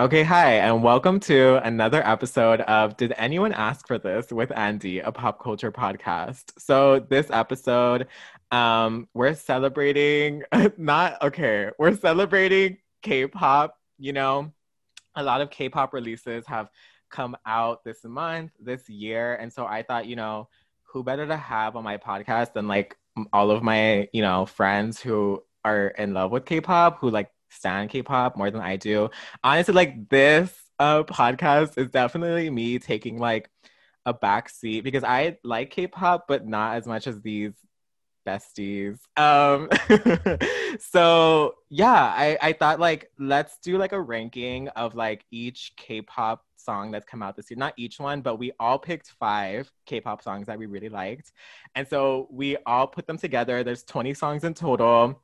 Okay, hi, and welcome to another episode of Did Anyone Ask for This with Andy, a pop culture podcast. So, this episode, um, we're celebrating, not okay, we're celebrating K pop. You know, a lot of K pop releases have come out this month, this year. And so I thought, you know, who better to have on my podcast than like all of my, you know, friends who are in love with K pop, who like stan K-pop more than I do. Honestly, like this uh podcast is definitely me taking like a back seat because I like K-pop, but not as much as these besties. Um so yeah, I, I thought like let's do like a ranking of like each K-pop song that's come out this year. Not each one, but we all picked five K-pop songs that we really liked. And so we all put them together. There's 20 songs in total.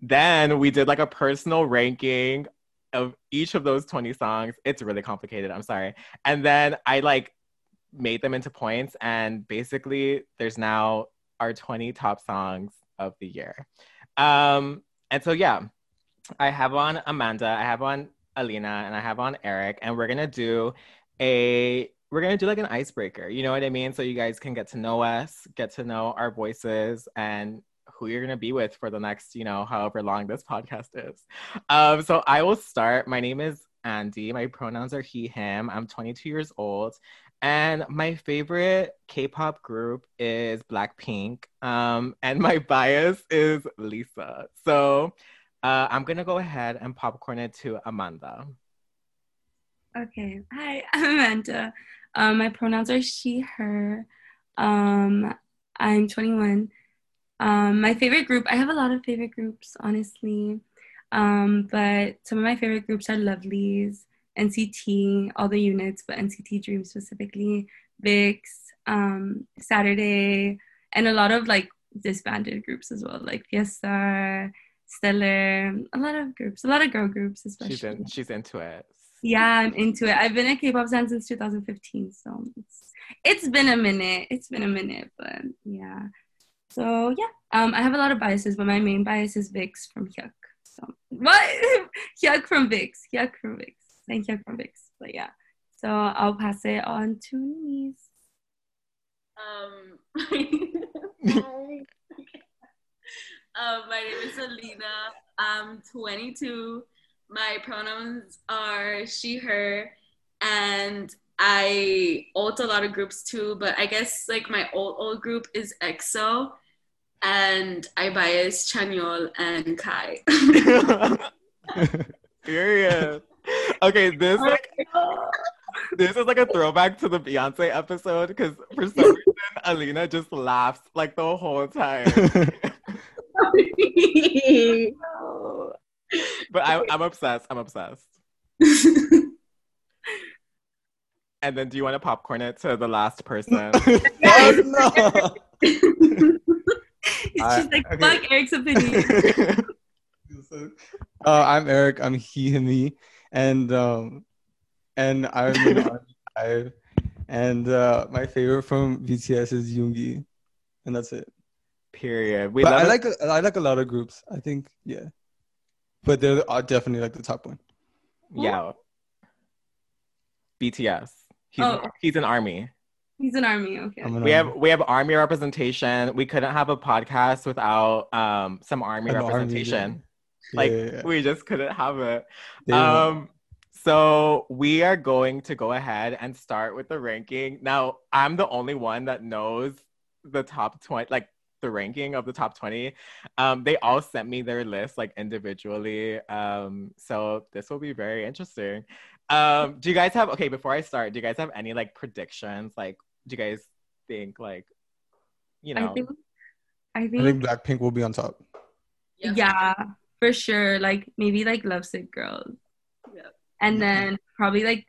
Then we did like a personal ranking of each of those 20 songs. It's really complicated. I'm sorry. And then I like made them into points. And basically, there's now our 20 top songs of the year. Um, and so, yeah, I have on Amanda, I have on Alina, and I have on Eric. And we're going to do a we're gonna do like an icebreaker, you know what I mean? So you guys can get to know us, get to know our voices, and who you're going to be with for the next, you know, however long this podcast is. Um, so I will start. My name is Andy. My pronouns are he, him. I'm 22 years old. And my favorite K pop group is Blackpink. Um, and my bias is Lisa. So uh, I'm going to go ahead and popcorn it to Amanda. Okay. Hi, I'm Amanda. Um, my pronouns are she, her. Um, I'm 21. Um, my favorite group, I have a lot of favorite groups, honestly. Um, but some of my favorite groups are Lovelyz, NCT, all the units, but NCT Dream specifically, VIXX, um, Saturday, and a lot of like disbanded groups as well, like Fiestar, Stellar, a lot of groups, a lot of girl groups, especially. She's, in, she's into it. Yeah, I'm into it. I've been a K-pop fan since 2015, so it's it's been a minute. It's been a minute, but yeah. So yeah, um, I have a lot of biases, but my main bias is VIXX from Hyuk. So what? Hyuk from VIXX. Hyuk from VIXX. Thank Hyuk from VIXX. But yeah, so I'll pass it on to Nice. Um, uh, my name is Alina. I'm 22. My pronouns are she, her, and I ult a lot of groups too, but I guess like my old old group is EXO, and I bias Chanyeol and Kai. Period. Okay, this like this is like a throwback to the Beyonce episode because for some reason Alina just laughs like the whole time. but I, I'm obsessed. I'm obsessed. And then do you want to popcorn it to the last person? oh, no. She's uh, like, okay. fuck Eric's opinion. uh, I'm Eric. I'm he, him, me. And um and I'm five. And uh, my favorite from BTS is Yoongi. And that's it. Period. We but I like a, I like a lot of groups. I think, yeah. But they're definitely like the top one. Yeah. BTS. He's oh. he's an army. He's an army. Okay. An we army. have we have army representation. We couldn't have a podcast without um some army an representation. Army, yeah. Like yeah, yeah, we just couldn't have it. um so we are going to go ahead and start with the ranking. Now, I'm the only one that knows the top 20 like the ranking of the top 20 um, they all sent me their list like individually um, so this will be very interesting um, do you guys have okay? Before I start, do you guys have any like predictions? Like, do you guys think like, you know? I think, I think, I think Blackpink will be on top. Yeah. yeah, for sure. Like maybe like Lovesick Girls. Yeah. And then probably like,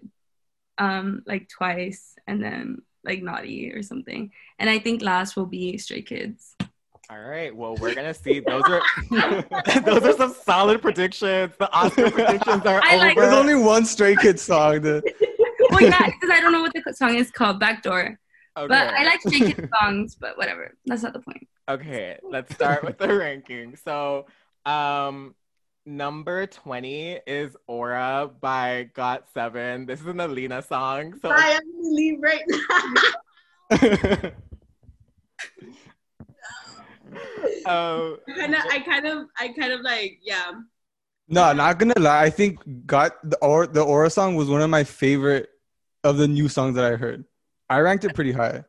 um, like twice, and then like Naughty or something. And I think last will be Stray Kids. All right. Well, we're gonna see. Those are those are some solid predictions. The Oscar predictions are I over. Like, There's only one Stray Kids song. That... well, yeah, because I don't know what the song is called. Backdoor. Okay. But I like Stray Kids songs. But whatever. That's not the point. Okay. Let's start with the ranking. So, um, number 20 is Aura by Got7. This is an Alina song. So I am gonna leave right now. um, kind of, I kind of, I kind of like, yeah. no, not gonna lie. I think got the or the Aura song was one of my favorite of the new songs that I heard. I ranked it pretty high.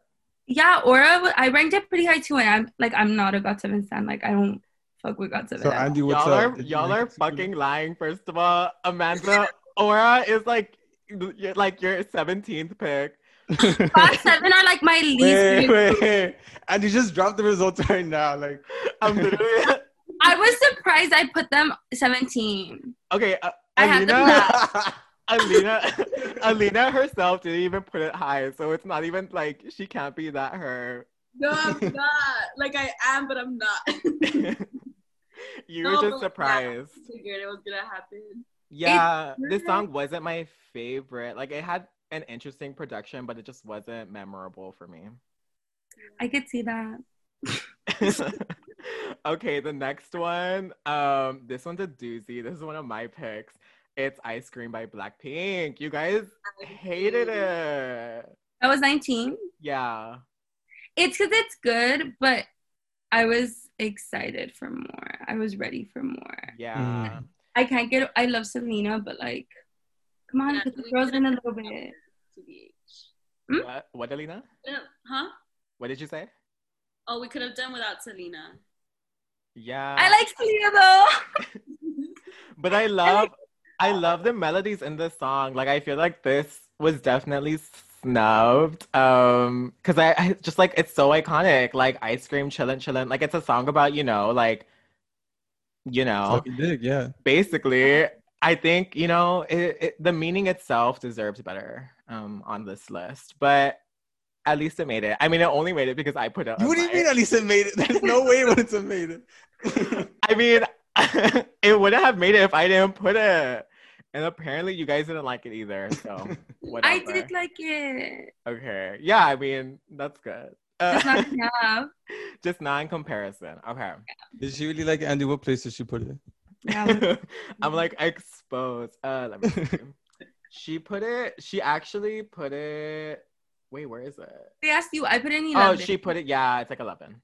Yeah, Aura. I ranked it pretty high too, and I'm like, I'm not a Got7 stan. Like, I don't fuck with Got7. So Andy, what's y'all up? are you y'all are fucking low? lying. First of all, Amanda Aura is like you're like your 17th pick. Got7 are like my least. Wait, favorite. wait, wait. And you just dropped the results right now. Like, I'm literally I was surprised I put them 17. okay. Uh, I had them Alina, Alina, Alina herself didn't even put it high, so it's not even like she can't be that her. No, I'm not. Like I am, but I'm not. you No, were but, just yeah. surprised. Figured it was gonna happen. Yeah, this song wasn't my favorite. Like it had an interesting production, but it just wasn't memorable for me. I could see that. okay, the next one. Um, this one's a doozy. This is one of my picks. It's Ice Cream by Blackpink. You guys hated it. I was 19. Yeah. It's because it's good, but I was excited for more. I was ready for more. Yeah. I can't get. I love Selena, but like, come on, Yeah, put the girls in a little bit. TBH. Hmm? What, what, Alina? Uh, Huh? What did you say? Oh, we could have done without Selena. Yeah. I like Selena though. but I love I love the melodies in this song. Like I feel like this was definitely snubbed. Um because I, I just like it's so iconic. Like ice cream chillin' chillin'. Like it's a song about, you know, like you know, yeah. basically I think, you know, it, it, the meaning itself deserves better um on this list. But at least it made it. I mean, it only made it because I put it. on What do you mean? At least it made it. There's no way it wouldn't have made it. I mean, it wouldn't have made it if I didn't put it. And apparently, you guys didn't like it either. So whatever. I did like it. Okay. Yeah. I mean, that's good. It's Uh, not enough. just not in comparison. Okay. Did she really like Andy? What place did she put it? Yeah. I'm like exposed. Uh, let me see. she put it. She actually put it. Wait, where is it? They asked you. I put it in Oh, she put it. Yeah, it's like 11.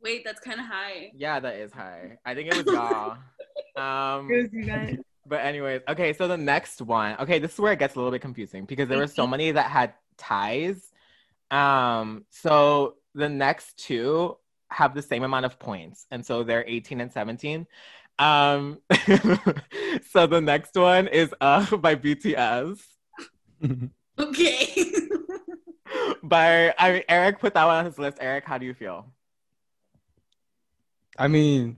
Wait, that's kind of high. Yeah, that is high. I think it was y'all. Um, It was you guys. But anyways, okay, so the next one. Okay, this is where it gets a little bit confusing because there were so many that had ties. Um, so the next two have the same amount of points, and so they're 18 and 17. Um, so the next one is uh by BTS. Okay. By I mean Eric put that one on his list. Eric, how do you feel? I mean,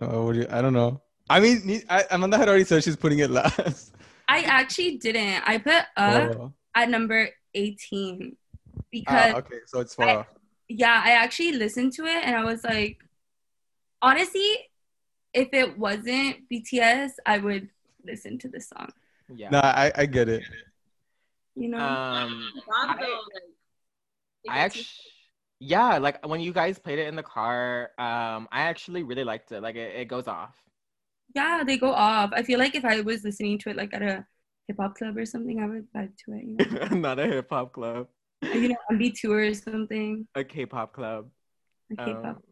uh, what do you, I don't know. I mean, I, Amanda had already said she's putting it last. I actually didn't. I put up Oh. at number 18 Ah, because okay, so it's far I- off. yeah, I actually listened to it and I was like, honestly, if it wasn't BTS, I would listen to this song. Yeah. Nah, I, I get it. You know, Um, I- though, like, it I actually, yeah, like when you guys played it in the car, um, I actually really liked it. Like it, it goes off. Yeah, they go off. I feel like if I was listening to it like at a hip hop club or something, I would vibe to it. You know, Not a hip hop club, you know, on B tour or something. a K-pop club. Like K-pop. Um,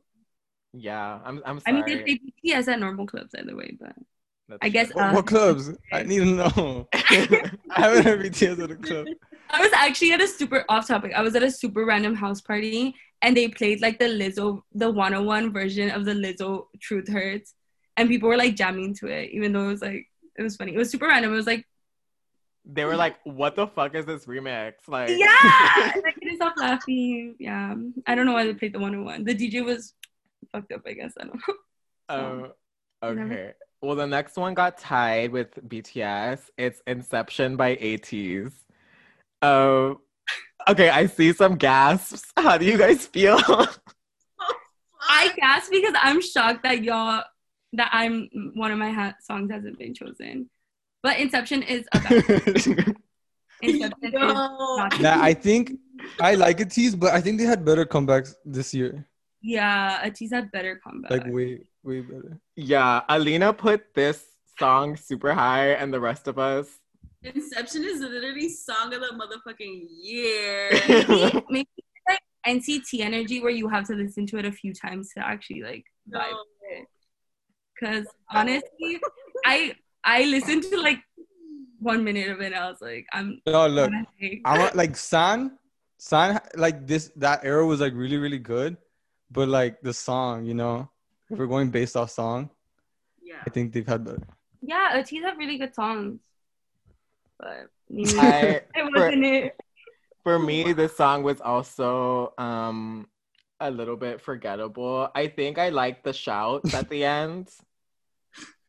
yeah, I'm. I'm I mean, they play BTS at normal clubs either way, but That's I guess, true. What, Uh, what clubs? I need to know. I haven't heard BTS at a club. I was actually at a super off topic. I was at a super random house party and they played like the Lizzo, the 101 version of the Lizzo Truth Hurts. And people were like jamming to it, even though it was like, it was funny. It was super random. It was like, they were like, "What the fuck is this remix?" Like, yeah, I couldn't stop laughing. Yeah. I don't know why they played the 101. The DJ was fucked up, I guess. I don't know. Um, you never- okay. Well, the next one got tied with BTS. It's Inception by ATEEZ. Um, okay, I see some gasps. How do you guys feel? I gasped because I'm shocked that y'all, that I'm, one of my ha- songs hasn't been chosen. But Inception is a bad Inception is No. not Nah, I think I like ATEEZ, but I think they had better comebacks this year. Yeah, ATEEZ had better comeback. Like way, way better. Yeah, Alina put this song super high, and the rest of us. Inception is literally song of the motherfucking year. Maybe, maybe like NCT energy where you have to listen to it a few times to actually like vibe No. it. Cause honestly, I I listened to like one minute of it and I was like, I'm No, look, I want like San, San like this that era was like really really good, but like the song, you know, if we're going based off song, Yeah. I think they've had better. yeah, ATEEZ have really good songs. But maybe I, it wasn't it. for me, this song was also um a little bit forgettable. I think I liked the shouts at the end.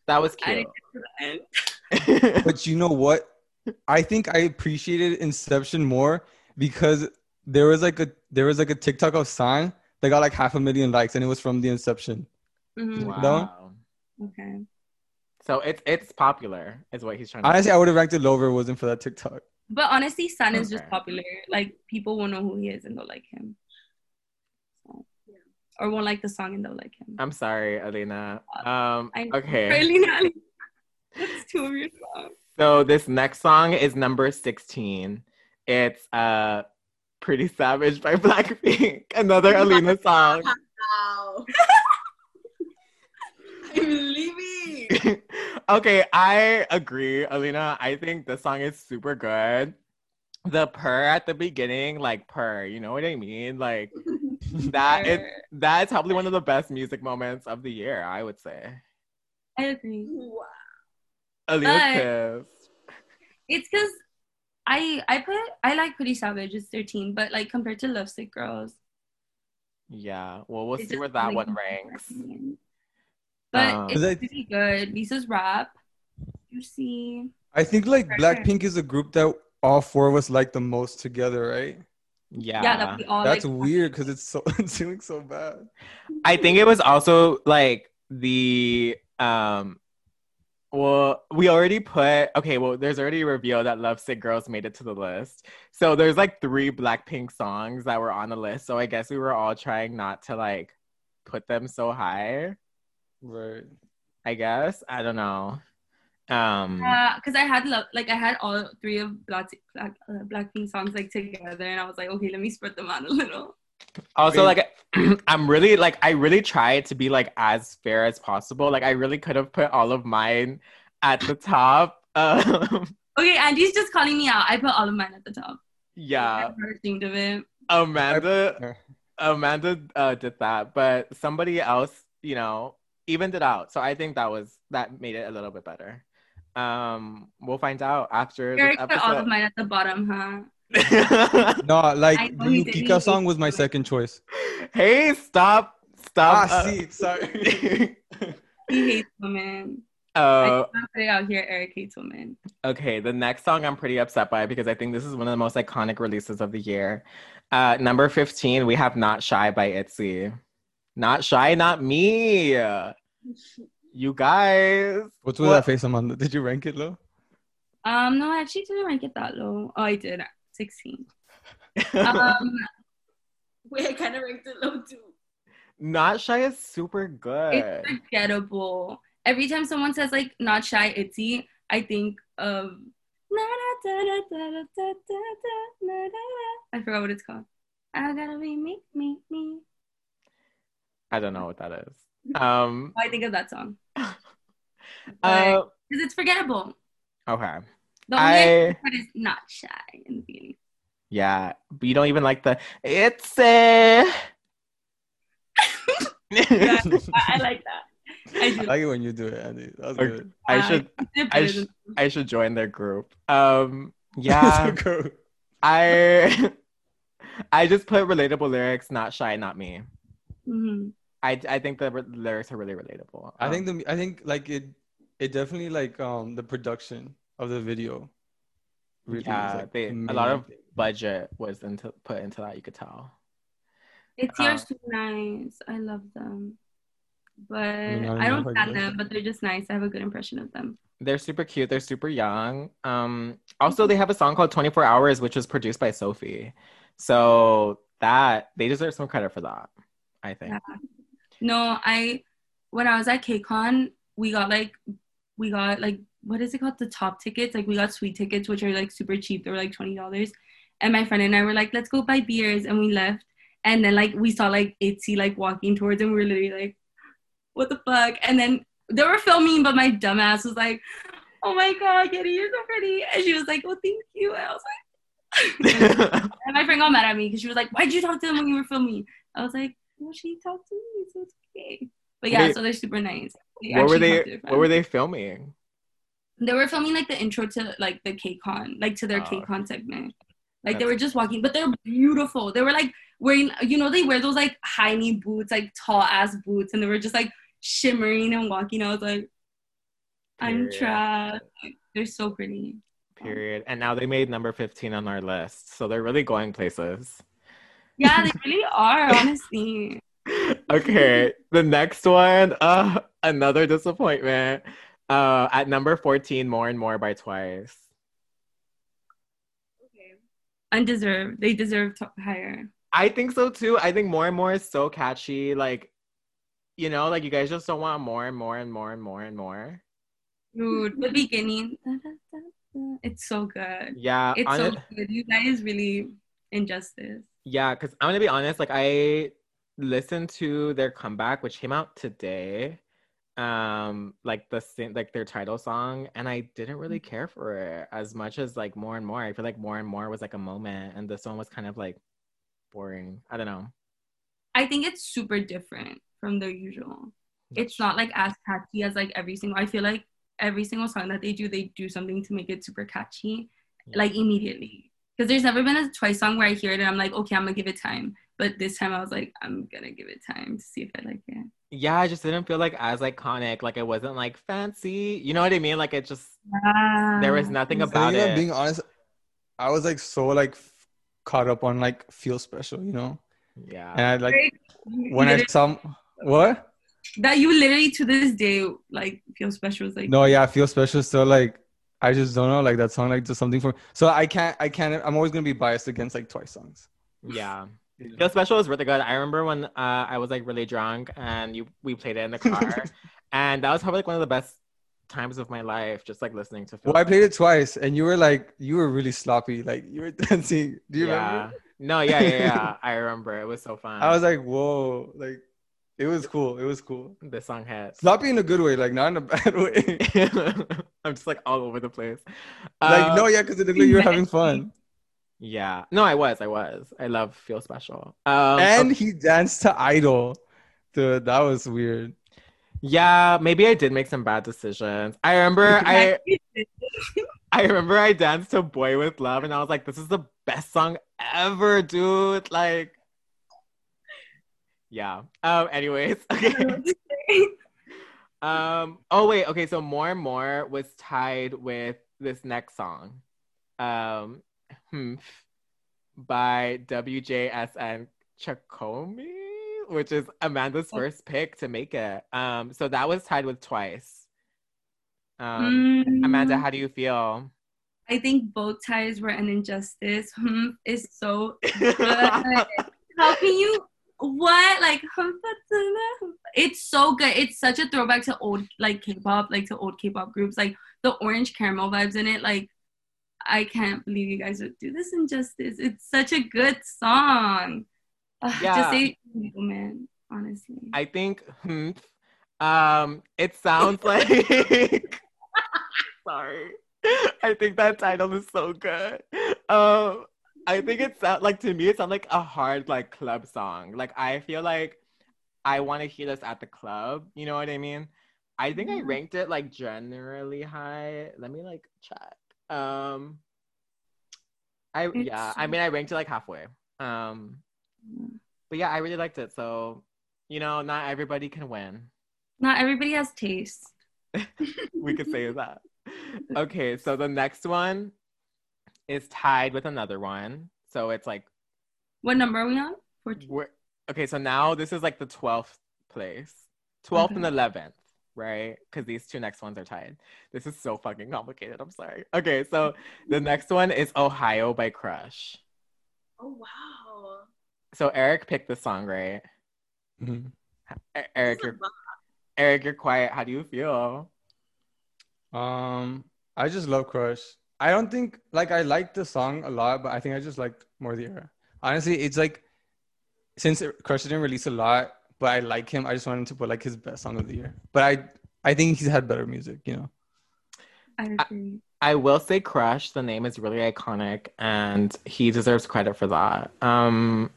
That was I cute. didn't get to the end. But you know what? I think I appreciated Inception more because there was like a there was like a TikTok of San that got like half a million likes and it was from the Inception. Mhm, wow. Okay. So it's it's popular, is what he's trying to Honestly, I would have ranked it lower if it wasn't for that TikTok. But honestly, Sun is just popular. Like people will know who he is and they'll like him. So, or won't like the song and they'll like him. I'm sorry, Alina. Um, I- okay. Really not. That's two of your songs. So this next song is number 16. It's uh Pretty Savage by Blackpink. Another Alina song. Wow. I'm leaving. okay, I agree, Alina. I think the song is super good. The purr at the beginning, like purr, you know what I mean? Like that it that's probably one of the best music moments of the year, I would say. I agree. Wow. Alina's pissed. It's because I I put I like Pretty Savage. It's 13, but like compared to Love Sick Girls, Yeah. Well, we'll see where that really one ranks. in my opinion. But Um, it's Is it- really good. Lisa's rap. You see, I think like Blackpink is a group that all four of us like the most together, right? Yeah. yeah, that we all That's like. weird because it's so it's doing so bad. I think it was also like the um well we already put okay well there's already a reveal that Love Sick Girls made it to the list. So there's like three Blackpink songs that were on the list. So I guess we were all trying not to like put them so high, Right. I guess. I don't know. Um Yeah, because I had love, like I had all three of Black Black uh, Blackpink songs like together, and I was like, okay, let me spread them out a little. also Wait. like I'm really like I really tried to be like as fair as possible. Like I really could have put all of mine at the top. Um Okay, Andy's just calling me out. I put all of mine at the top. yeah. I'm not ashamed of it. Amanda Amanda uh, did that, but somebody else, you know, evened it out. So I think that was that made it a little bit better. Um, we'll find out after Eric this put all of mine at the bottom, huh? No, like know the he. Yukika song was my second choice. hey, stop, stop. Ah, uh, see, sorry. He hates women. I uh, just wanna put it out here. Eric hates women. okay, the next song I'm pretty upset by because I think this is one of the most iconic releases of the year. Uh, number 15, we have Not Shy by ITZY. Not Shy, not me. You guys. What's with What- that face, Amanda? Did you rank it low? Um, no, I actually didn't rank it that low. Oh, I did. 16. Um, Wait, I kind of ranked it low too. Not Shy is super good. it's forgettable. Every time someone says like not shy, itzy, I think of I forgot what it's called. I gotta be me, me, me. I don't know what that is. Um, I think of that song uh, because it's forgettable. okay. The only I part is not shy in the beginning. yeah, but you don't even like the it's a. Yeah, I, I like that. I I like it when you do it, Andy. That was Okay. good. I Uh, should I sh- I should join their group. Um, yeah, Go. I I just put relatable lyrics, not shy, not me. Mhm. I I think the re- lyrics are really relatable. I Um, think the I think like it it definitely like um the production of the video. really Yeah, like, they- a lot of budget was into put into that. You could tell. It's yours too nice. I love them. But not I don't enough, stand them, but they're just nice. I have a good impression of them. They're super cute. They're super young. Um, also, they have a song called 24 Hours, which was produced by Sophie. So that they deserve some credit for that, I think. Yeah. No, I when I was at KCON, we got like we got like what is it called? The top tickets. Like we got sweet tickets, which are like super cheap. They were like twenty dollars. And my friend and I were like, let's go buy beers, and we left. And then like we saw like Itzy like walking towards, and we were literally like, what the fuck? And then they were filming, but my dumbass was like, oh my god, Kitty, you're so pretty. And she was like, oh thank you. And I was like, and my friend got mad at me because she was like, why'd you talk to them when you were filming? I was like, well, she talked to me, so it's okay. But yeah, Wait, so they're super nice. They what were they? talk to their What were they filming? They were filming like the intro to like the KCON, like to their Oh, KCON segment. Like they were just walking, but they're beautiful. They were like wearing, you know, they wear those like high knee boots, like tall ass boots, and they were just like shimmering and walking. I was like, I'm trapped. They're so pretty. Period. And now they made number fifteen on our list, so they're really going places. Yeah, they really are, honestly. okay, the next one, uh, another disappointment. Uh, at number 14, More and More by Twice. Okay. Undeserved. They deserve to- higher. I think so too. I think More and More is so catchy. Like, you know, like you guys just don't want more and more and more and more and more. Dude, the beginning. It's so good. Yeah, It's on so good. You guys really injustice. Yeah, because I'm gonna be honest, like I listened to their comeback, which came out today. Um, like the sing- like their title song, and I didn't really Mm-hmm. care for it as much as like more and more. I feel like more and more was like a moment, and this one was kind of like boring. I don't know. I think it's super different from their usual. It's not like as catchy as like every single. I feel like every single song that they do, they do something to make it super catchy, Yeah. like immediately. Because there's never been a Twice song where I hear it and I'm like, okay, I'm gonna give it time. But this time I was like, I'm gonna give it time to see if I like it. Yeah, I just didn't feel like as iconic. Like it wasn't like fancy. You know what I mean? Like it just there was nothing about you know, it. being honest, I was like so like f- caught up on like feel special, you know. yeah. And I like You when I literally- saw what? that you literally to this day like feel special. It's like No, yeah, feel special. So like, I just don't know. Like that song, like just something for. Me. So I can't. I can't. I'm always gonna be biased against like Twice songs. Yeah. Feel Special was really good. I remember when uh, I was like really drunk and you we played it in the car, and that was probably like one of the best times of my life, just like listening to. Feel Well, I played it twice, and you were like, you were really sloppy. Like you were dancing. Do you yeah. remember? No, yeah, yeah, yeah. I remember. It was so fun. I was like, whoa, like it was cool. It was cool. the song hits. Sloppy in a good way, like not in a bad way. I'm just like all over the place. like Um, no, yeah, because it looked like you were having fun. Yeah. No, I was. I was. I love Feel Special. Um, and okay. he danced to Idol. Dude, that was weird. yeah, maybe I did make some bad decisions. I remember I I remember I danced to Boy with Love and I was like, this is the best song ever, dude. Like Yeah. Um anyways. Okay. Um oh wait, okay, so More and More was tied with this next song. Um hmm, by WJSN Chocome, which is Amanda's first pick to make it. Um so that was tied with twice. Um Amanda, Mm, how do you feel? I think both ties were an injustice. Hmm, is so good. How can you what like it's so good. It's such a throwback to old like K-pop, like to old K-pop groups, like the orange caramel vibes in it. Like I can't believe you guys would do this injustice. It's such a good song. Ugh, Yeah. Just say oh, man, honestly. I think hmm, um it sounds like sorry. I think that title is so good. Um I think it's like to me it sounds like a hard like club song. Like I feel like I want to hear this at the club. You know what I mean? I think I ranked it like generally high. Let me like check. Um I It's yeah, I mean I ranked it like halfway. Um but yeah, I really liked it. So, you know, not everybody can win. Not everybody has taste. We could say that. Okay, so the next one is tied with another one. So it's like What number are we on? 14. okay, so now this is like the 12th place. 12th and 11th, right? Because these two next ones are tied. This is so fucking complicated. I'm sorry. Okay, so the next one is Ohio by Crush. Oh wow. So Eric picked the song, right? E- Eric, This is a you're. Eric, you're quiet. How do you feel? Um, I just love Crush. I don't think like I like the song a lot, but I think I just liked more the era. Honestly, it's like since Crush didn't release a lot, but I like him. I just wanted to put like his best song of the year. But I I think he's had better music, you know. I agree. I will say Crush, the name is really iconic and he deserves credit for that. Um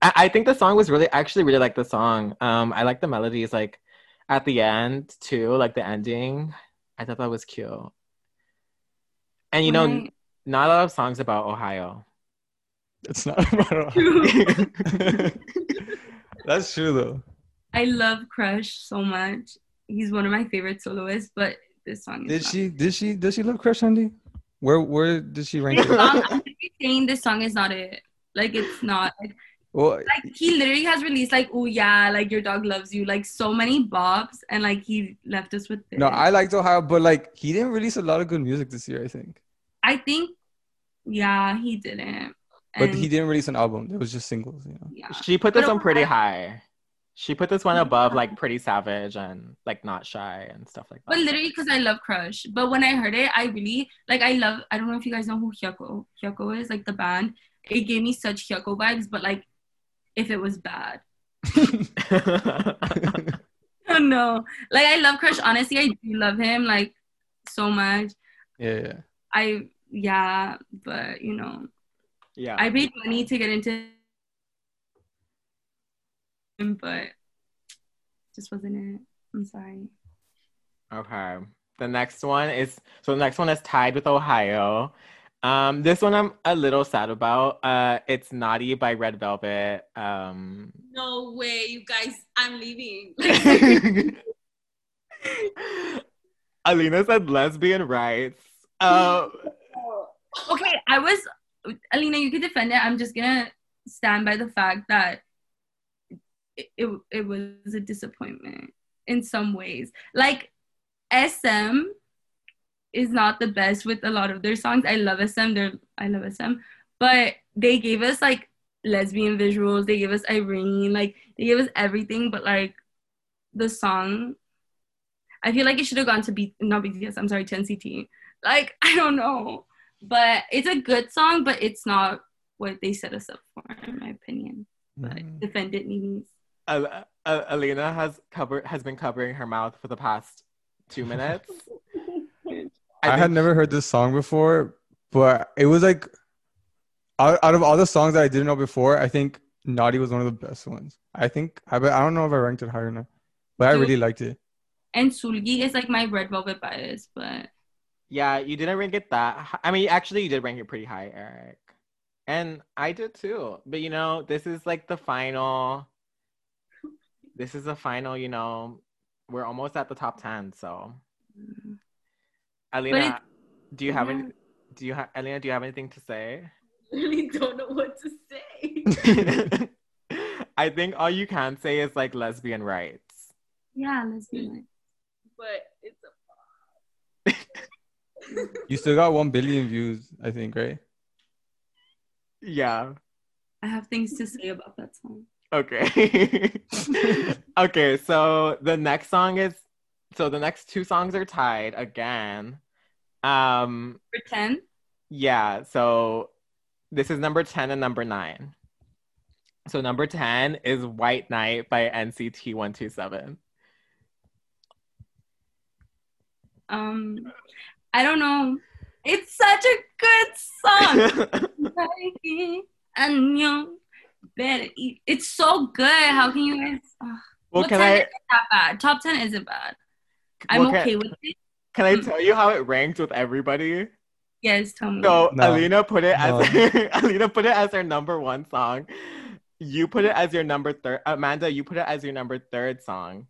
I, I think the song was really I actually really like the song. Um I like the melodies like at the end too, like the ending. I thought that was cute. And you know, Right. not a lot of songs about Ohio. It's not about Ohio. That's true though. I love Crush so much. He's one of my favorite soloists, but this song is Did not. she did she does she love Crush Andy? Where where did she rank This it? song, I'm saying this song is not it. Like it's not. Like, Well, like he literally has released like oh yeah, like your dog loves you, like so many bops, and like he left us with this. no, I liked Ohio, but like he didn't release a lot of good music this year, I think. I think, yeah, he didn't. But And, he didn't release an album. It was just singles, you know. Yeah. She put this one pretty Ohio- high. She put this one above like Pretty Savage and like Not Shy and stuff like that. But literally, because I love Crush. But when I heard it, I really like. I love. I don't know if you guys know who Hyukoh Hyukoh is, like the band. It gave me such Hyukoh vibes, but like, if it was bad. Oh no! Like I love Crush. Honestly, I do love him like so much. Yeah, yeah. I yeah, but you know, yeah. I paid money to get into him, but just wasn't it. I'm sorry. Okay. The next one is so the next one is tied with Ohio. Um, this one I'm a little sad about. Uh, it's Naughty by Red Velvet. Um, No way, you guys. I'm leaving. Alina said lesbian rights. Um, Okay, I was Alina. You can defend it. I'm just gonna stand by the fact that it, it, it was a disappointment in some ways. Like SM is not the best with a lot of their songs. I love SM. They're I love SM, but they gave us like lesbian visuals. They gave us Irene. Like they gave us everything, but like the song. I feel like it should have gone to be not BTS. I'm sorry, to NCT. Like I don't know, but it's a good song, but it's not what they set us up for, in my opinion. But Mm. defend it, Nini's. Al- Al- Alina has covered has been covering her mouth for the past two minutes. I, had never heard this song before, but it was like out, out of all the songs that I didn't know before, I think Naughty was one of the best ones. I think I, bet- I don't know if I ranked it higher or not, but I really liked it. And Seulgi is like my red velvet bias, but Yeah, you didn't rank it that. I mean, actually, you did rank it pretty high, Eric, and I did too. But you know, this is like the final. This is the final. You know, we're almost at the top ten. So, Alina, do you have yeah. any? Do you have Alina? Do you have anything to say? I really don't know what to say. I think all you can say is like lesbian rights. yeah, let's be like but it's a You still got one billion views, I think, right? Yeah. I have things to say about that song. Okay. okay, so the next song is so the next two songs are tied again. Um Pretend. yeah, so this is number 10 and number 9. So number 10 is White Night by NCT 127. Um, I don't know. It's such a good song. 안녕. Better eat. It's so good. How can you guys? ugh. well, Well, can 10 I isn't that bad. Top ten isn't bad. I'm well, can- okay with it. Can I tell you how it ranked with everybody? Yes, tell me. So No. Alina put it as No. Alina put it as her number one song. You put it as your number third. Amanda, you put it as your number third song.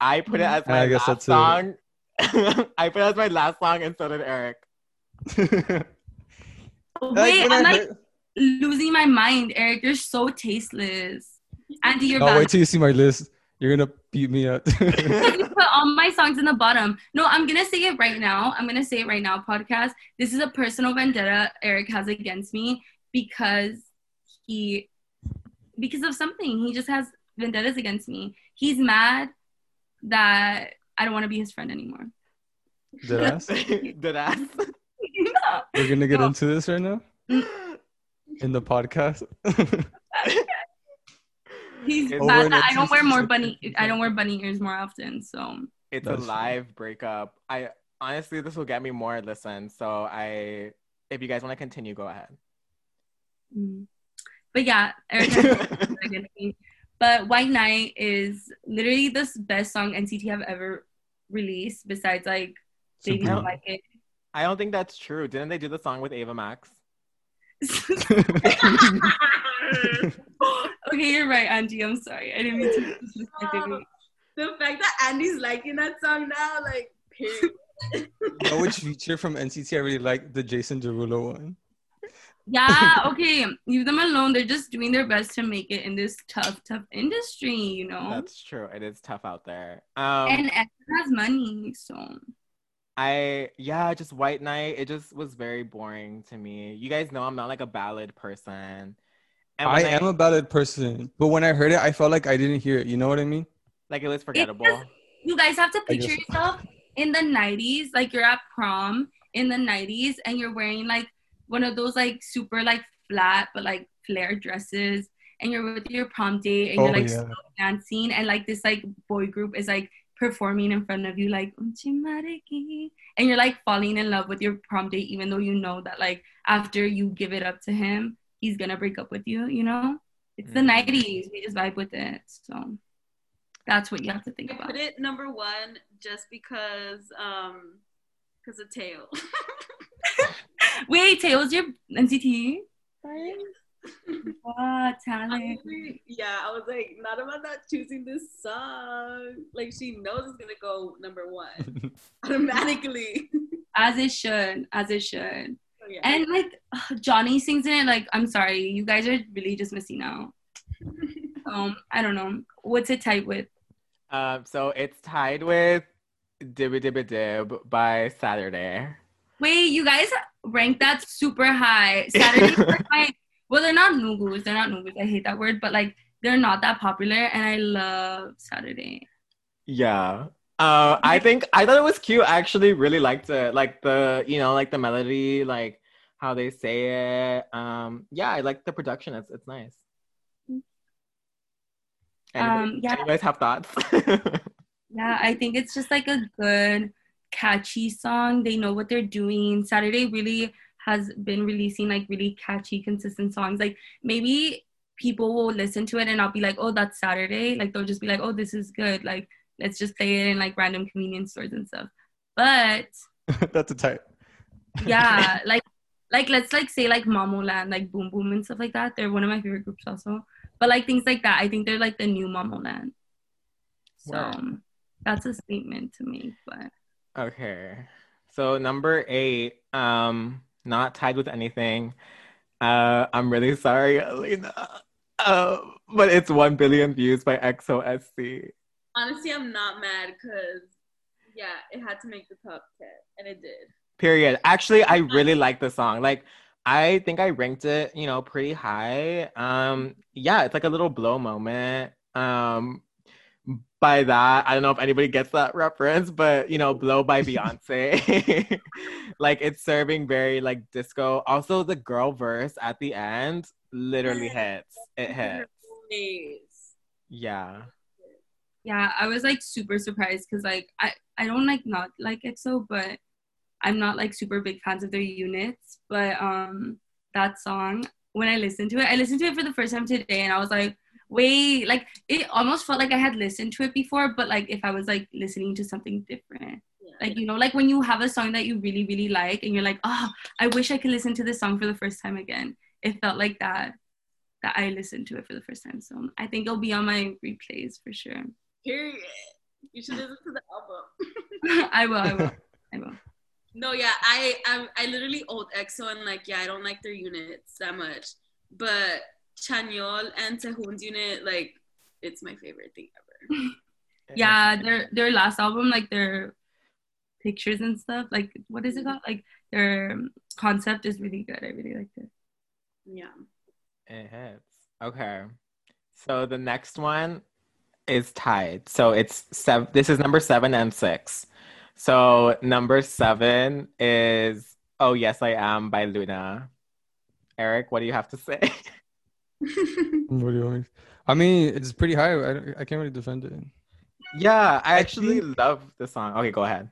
I put it Mhm. as my I guess last that's song. I put it as my last song, and so did Eric. Wait, when I I'm like heard- losing my mind, Eric. You're so tasteless. Andy, you're Oh, bad. wait till you see my list. You're gonna beat me up. you put all my songs in the bottom. No, I'm gonna say it right now. I'm gonna say it right now, podcast. This is a personal vendetta Eric has against me because he because of something. He just has vendettas against me. He's mad that I don't want to be his friend anymore. Did ass? Did ass? We're gonna get No. into this right now in the podcast. He's It's- mad I don't wear more bunny. I don't wear bunny ears more often. So It's That's a true. live breakup. I honestly, this will get me more listens. So I, if you guys want to continue, go ahead. mm. but yeah, Erica. but White Night is literally the best song NCT have ever released. Besides like Baby Don't Like It. I don't think that's true. Didn't they do the song with Ava Max? okay, you're right, Andy. I'm sorry. I didn't mean to disrespect you. the fact that Andy's liking that song now, like, period. You know which feature from NCT I really like? The Jason Derulo one. Yeah, okay. Leave them alone. They're just doing their best to make it in this tough, tough industry, you know. That's true. It is tough out there. Um, and Esther has money, so I yeah, just White Night. It just was very boring to me. You guys know I'm not like a ballad person. And I when am a ballad person, but when I heard it, I felt like I didn't hear it. You know what I mean? like it was forgettable. just- you guys have to picture yourself in the 90s, like you're at prom in the 90s and you're wearing like one of those like super like flat but like flare dresses and you're with your prom date and Oh, you're like yeah. slow dancing and like this like boy group is like performing in front of you like "Unchi mariki," and you're like falling in love with your prom date even though you know that like after you give it up to him he's gonna break up with you you know it's the Mm. 90s we just vibe with it so that's what you have to think I about put it number one just because, um, because of Taeil. wait taylor's your nct what talent Honestly, yeah, I was like, not about not choosing this song. Like she knows it's gonna go number one automatically. as it should as it should So, yeah. and like ugh, johnny sings in it like i'm sorry you guys are really just missing out um i don't know what's it tied with Um, so it's tied with Dibba Dibba Dib by Saturday. Wait you guys rank that super high saturday Night- well they're not nugus they're not nugus i hate that word but like they're not that popular and i love saturday Yeah. Uh, I think I thought it was cute. I actually really liked it. Like the, you know, like the melody, like how they say it. Um, yeah, I like the production. It's it's nice. Anybody, Um, yeah. you guys have thoughts? Yeah, I think it's just like a good, catchy song. They know what they're doing. Saturday really has been releasing like really catchy, consistent songs. Like maybe people will listen to it and I'll be like, oh, that's Saturday. Like they'll just be like, oh, this is good. Like let's just play it in like random convenience stores and stuff. But That's a type. yeah, like like let's like say like Momoland, like Boom Boom and stuff like that. They're one of my favorite groups also. But like things like that, I think they're like the new Momoland. So Word. that's a statement to me. But Okay. So number eight, um, not tied with anything. Uh, I'm really sorry, Alina. Uh, but it's one billion views by EXO-SC. Honestly, I'm not mad because yeah, it had to make the top ten, and it did. Period. Actually, I really like the song. Like, I think I ranked it, you know, pretty high. Um, yeah, it's like a little blow moment. Um, by that, I don't know if anybody gets that reference, but you know, blow by Beyonce. like it's serving very like disco. Also, the girl verse at the end literally hits. It hits. Yeah. yeah, I was like super surprised because like I I don't like not like EXO, but I'm not like super big fans of their units. But um, that song when I listened to it, I listened to it for the first time today, and I was like, wait, like it almost felt like I had listened to it before, but like if I was like listening to something different. Yeah. Like you know, like when you have a song that you really really like, and you're like, oh, I wish I could listen to this song for the first time again. It felt like that that I listened to it for the first time. So I think it'll be on my replays for sure. Period. You should listen to the album. I will. I will. I will. No, yeah, I I'm, I literally old EXO and like yeah, I don't like their units that much, but Chanyeol and Sehun's unit like it's my favorite thing ever. Yeah, their their last album, like their pictures and stuff, like what is it called? Like their concept is really good. I really liked it. Yeah. It hits. Okay. So the next one, is tied. So it's seven. This is number seven and six. So number seven is "Oh Yes I Am" by Luna. Eric, what do you have to say? What do you want? I mean, it's pretty high. I, I can't really defend it. yeah, I I actually think- love the song. Okay, go ahead.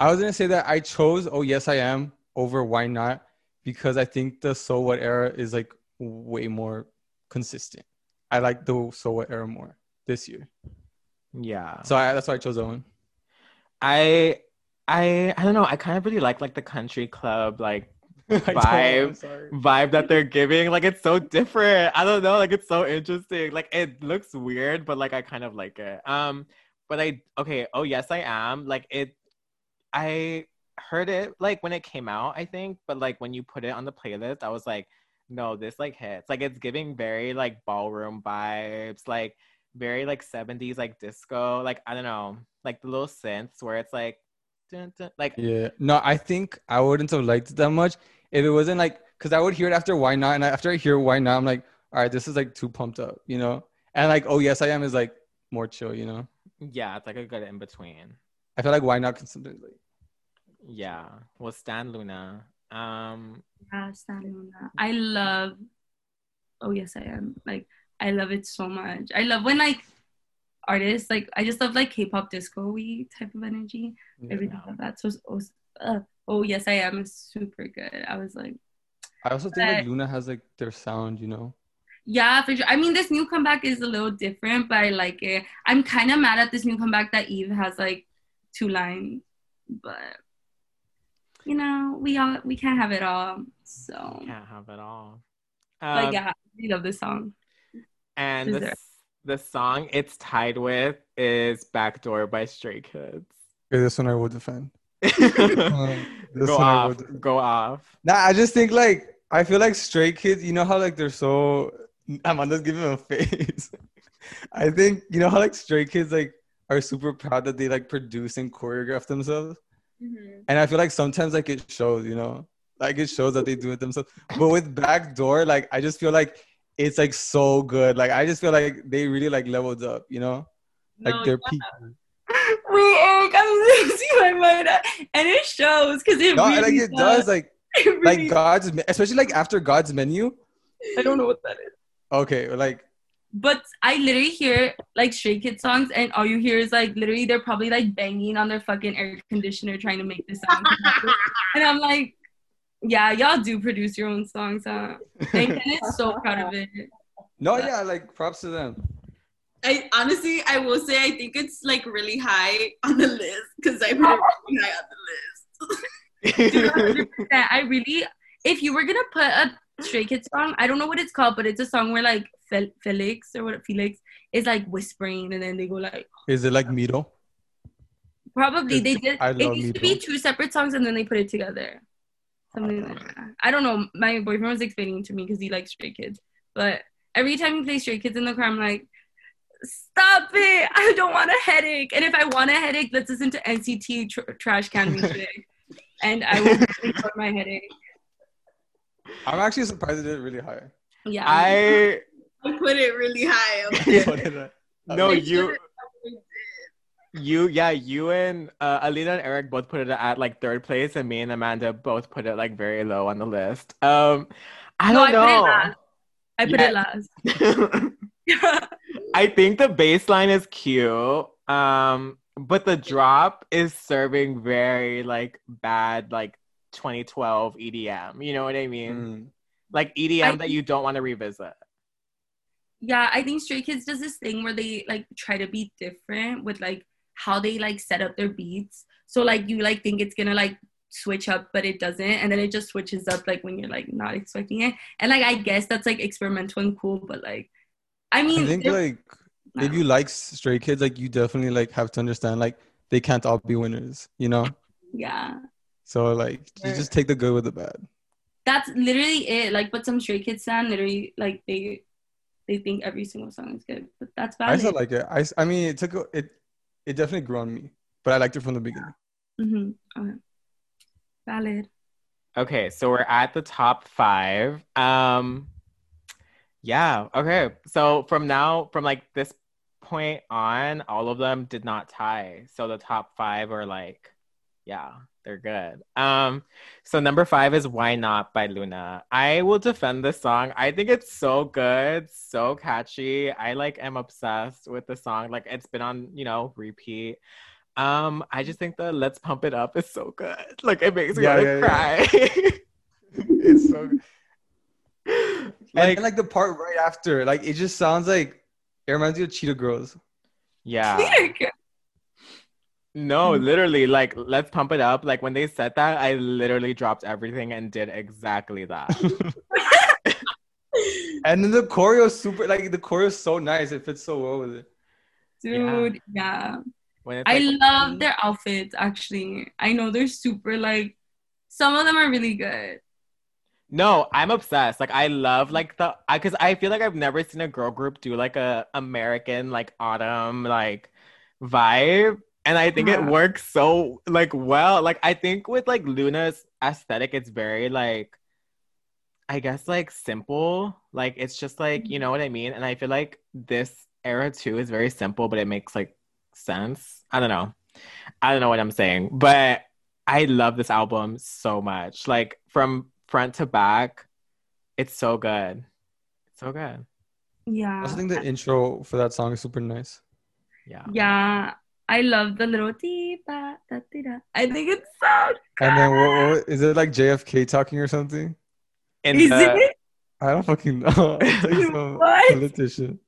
I was gonna say that I chose "Oh Yes I Am" over "Why Not" because I think the "So What" era is like way more consistent. I like the "So What" era more this year, Yeah. so I, that's why I chose that one. I I I don't know. I kind of really like like the country club like I don't know, I'm Vibe. vibe that they're giving. Like it's so different. I don't know. Like it's so interesting. Like it looks weird, but like I kind of like it. Um, but I okay. Oh yes, I am. Like it. I heard it like when it came out. I think, but like when you put it on the playlist, I was like, no, this like hits. Like it's giving very like ballroom vibes. Like very like 70s like disco. Like I don't know. Like the little synths where it's like. Dun, dun, like Yeah, no, I think I wouldn't have liked it that much if it wasn't like because I would hear it after "Why Not," and after I hear "Why Not," I'm like, all right, this is like too pumped up, you know. And like, "Oh Yes I Am" is like more chill, you know. yeah, it's like a good in between. I feel like "Why Not" can sometimes like Yeah. Well, Stan LOONA. Um, Yeah, Stan LOONA. I love. Oh yes, I am. Like I love it so much. I love when like artists like I just love like K-pop disco-y type of energy. I really love that. So oh, uh, oh yes, I am is super good. I was like, I also think like LOONA has like their sound, you know. yeah, for sure. I mean, this new comeback is a little different, but I like it. I'm kind of mad at this new comeback that Yves has like two lines, but you know, we all we can't have it all. So, can't have it all. but Um, yeah, I love this song. And the, there- s- the song it's tied with is Backdoor by Stray Kids. Okay, this one I will defend. this go one I off. would- Go off. Nah, I just think like I feel like Stray Kids. You know how like they're so. Amanda's giving him a face. I think you know how like Stray Kids like are super proud that they like produce and choreograph themselves, Mhm. and I feel like sometimes like it shows. You know, like it shows that they do it themselves. But with Backdoor, like I just feel like it's like so good. Like I just feel like they really like leveled up. You know, like No, they're yeah. peak. Wait, Eric, I'm losing my mind, and it shows because it No, really like it does. Like It really- like God's, especially like after God's menu. I don't know what that is. Okay, like But I literally hear like Stray Kids songs, and all you hear is like literally they're probably like banging on their fucking air conditioner trying to make this sound. and I'm like, yeah, y'all do produce your own songs, huh? And Ken so proud of it. no, yeah, like props to them. I honestly, I will say, I think it's like really high on the list because I put it really high on the list. Dude, I really, if you were gonna put a Stray Kids song, I don't know what it's called, but it's a song where like Fel- Felix or what Felix is like whispering, and then they go like, Is it like Mito? probably they did. I love It love used to be two separate songs, and then they put it together. Something oh. like that. I don't know. My boyfriend was explaining to me because he likes Stray Kids, but every time he plays Stray Kids in the car, I'm like. Stop it! I don't want a headache. And if I want a headache, let's listen to NCT tr- Trash Can Music, and I will for my headache. I'm actually surprised it did really high. Yeah. I I put it really high. up What did I- no you should've- you yeah you and uh, Alina and Eric both put it at like third place, and me and Amanda both put it like very low on the list. Um, I no, I don't put it know. last. I put Yeah. it last. I think the baseline is cute. Um, but the drop is serving very like bad like 2012 EDM. You know what I mean? Mm. Like EDM I that you don't want to revisit. yeah, I think Stray Kids does this thing where they like try to be different with like how they like set up their beats. So like you like think it's gonna like switch up, but it doesn't, and then it just switches up like when you're like not expecting it. And like I guess that's like experimental and cool, but like I mean, I think they're- like if you like Stray Kids, like you definitely like have to understand like they can't all be winners, you know. yeah, So like you just take the good with the bad. that's literally it. Like, but some Stray Kids stand literally like they they think every single song is good, but that's bad. I still like it. I I mean it took it it definitely grew on me, but I liked it from the beginning. mm-hmm. okay. Valid. Okay, so we're at the top five. Um, yeah. Okay. So from now, from like this point on, all of them did not tie. So the top five are like, yeah, they're good. Um, so number five is Why Not by LOONA. I will defend this song. I think it's so good, so catchy. I like am obsessed with the song. Like it's been on, you know, repeat. Um, I just think the Let's Pump It Up is so good. Like it makes me Yeah, want to yeah, yeah. cry. it's so good. Like- and then, like the part right after, like it just sounds like it reminds you of Cheetah Girls. yeah. Peter, No, literally, like, let's pump it up. Like, when they said that, I literally dropped everything and did exactly that. And then the choreo is super like the choreo is so nice. It fits so well with it. dude, yeah. When it's I like, love their outfits. Actually, I know they're super like. Some of them are really good. no, I'm obsessed. Like, I love, like, the, I, cause I feel like I've never seen a girl group do, like, a American, like, autumn, like, vibe. And I think it works so, like, well. Like, I think with, like, LOONA's aesthetic, it's very, like, I guess, like, simple. Like, it's just, like, you know mm-hmm. what I mean? And I feel like this era, too, is very simple, but it makes, like, sense. I don't know. I don't know what I'm saying, but I love this album so much. Like from front to back, it's so good. It's so good. I Yeah. also think the intro for that song is super nice. Yeah. Yeah. I love the little dee ba da dee da. I think it's so Good. And then what, what is it like JFK talking or something? In Is the- it? I don't fucking know. It's like some What? politician.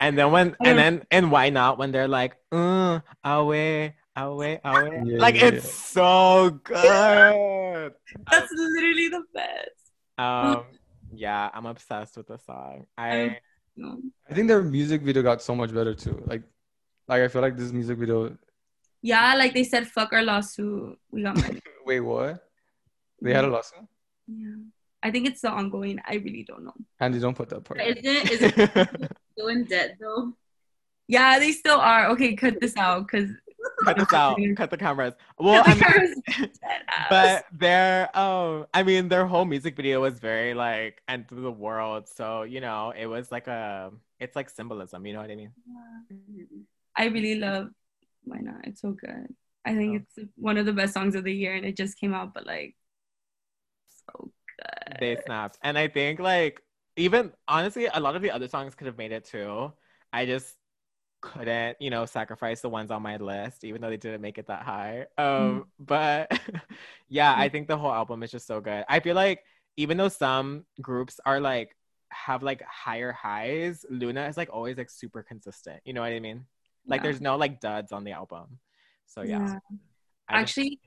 and then when and then and why not when they're like, uh, away, away, away. Yeah, like yeah, it's so good. That's literally the best. Um yeah, I'm obsessed with the song. I I think their music video got so much better too. Like, like I feel like this music video. Yeah, like they said, fuck our lawsuit. We got money. Wait, what? They had a lawsuit. yeah. I think it's the ongoing. I really don't know. And Andy, don't put that part. Isn't it? Is it still in debt though? Yeah, they still are. Okay, cut this out because cut this out. Cut the cameras. Well, I mean, but their um i mean their whole music video was very like end of the world so you know it was like a it's like symbolism you know what i mean I really love Why Not? It's so good. I think Oh. it's one of the best songs of the year and it just came out, but like so good. they snapped and i think like even honestly a lot of the other songs could have made it too i just couldn't you know sacrifice the ones on my list even though they didn't make it that high um but yeah i think the whole album is just so good i feel like even though some groups are like have like higher highs LOONA is like always like super consistent you know what i mean like Yeah. there's no like duds on the album so yeah, Yeah. I just- Actually,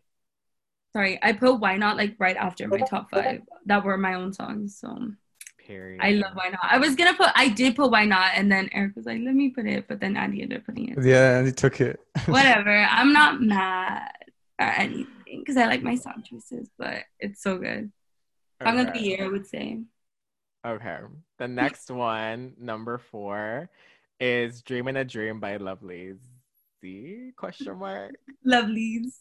sorry, I put Why Not like right after my top five that were my own songs. So period I love Why Not. I was gonna put, I did put Why Not, and then Eric was like, let me put it, but then Andy ended up putting it. Yeah, and he took it. Whatever. I'm not mad or anything because I like my song choices, but it's so good. Song of the Okay. year, I would say. Okay. The next one, number four, is Dreaming a Dream by Lovely Z question mark. Lovelyz.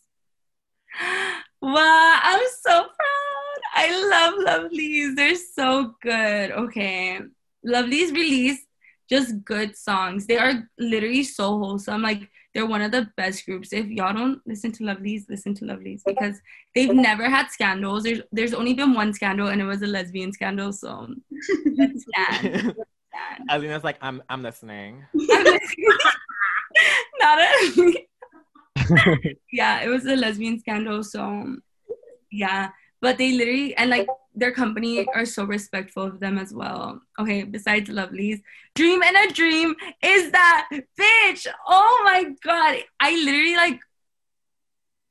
Wow, I'm so proud. I love Lovelyz. They're so good. Okay. Lovelyz released just good songs. They are literally so wholesome. Like they're one of the best groups. If y'all don't listen to Lovelyz, listen to Lovelyz because they've never had scandals. There's there's only been one scandal and it was a lesbian scandal. So let's stand. stand. Alina's like, I'm I'm listening. Not a yeah, it was a lesbian scandal. So yeah, but they literally and like their company are so respectful of them as well. Okay, besides Lovelyz, Dream and a Dream is that bitch. Oh my god, I literally like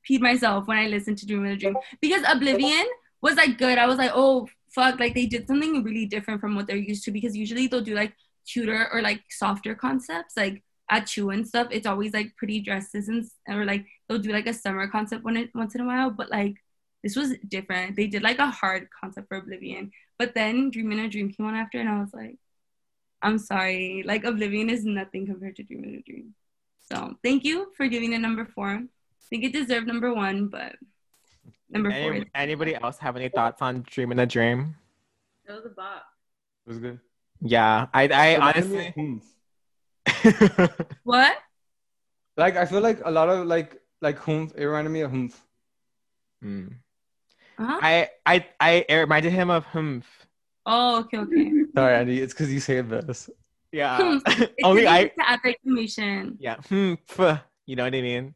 peed myself when I listened to Dream and a Dream because Oblivion was like good. I was like, oh fuck, like they did something really different from what they're used to because usually they'll do like cuter or like softer concepts like Ah-Choo and stuff, it's always like pretty dresses and or like they'll do like a summer concept once in a while. But like this was different. They did like a hard concept for Oblivion, but then Dream in a Dream came on after, and I was like, I'm sorry, like Oblivion is nothing compared to Dream in a Dream. So thank you for giving it number four. I think it deserved number one, but number four. Any, Is- anybody else have any thoughts on Dreaming a Dream? That was a bop. It was good. Yeah, I I It honestly. What? Like I feel like a lot of like like humph. It reminded me of humph. Hmm. Huh? I I I it reminded him of humph. Oh, okay, okay. Sorry, Andy. It's because you say this. Yeah. Humph. It's Only I to add the exclamation. yeah humph. You know what I mean?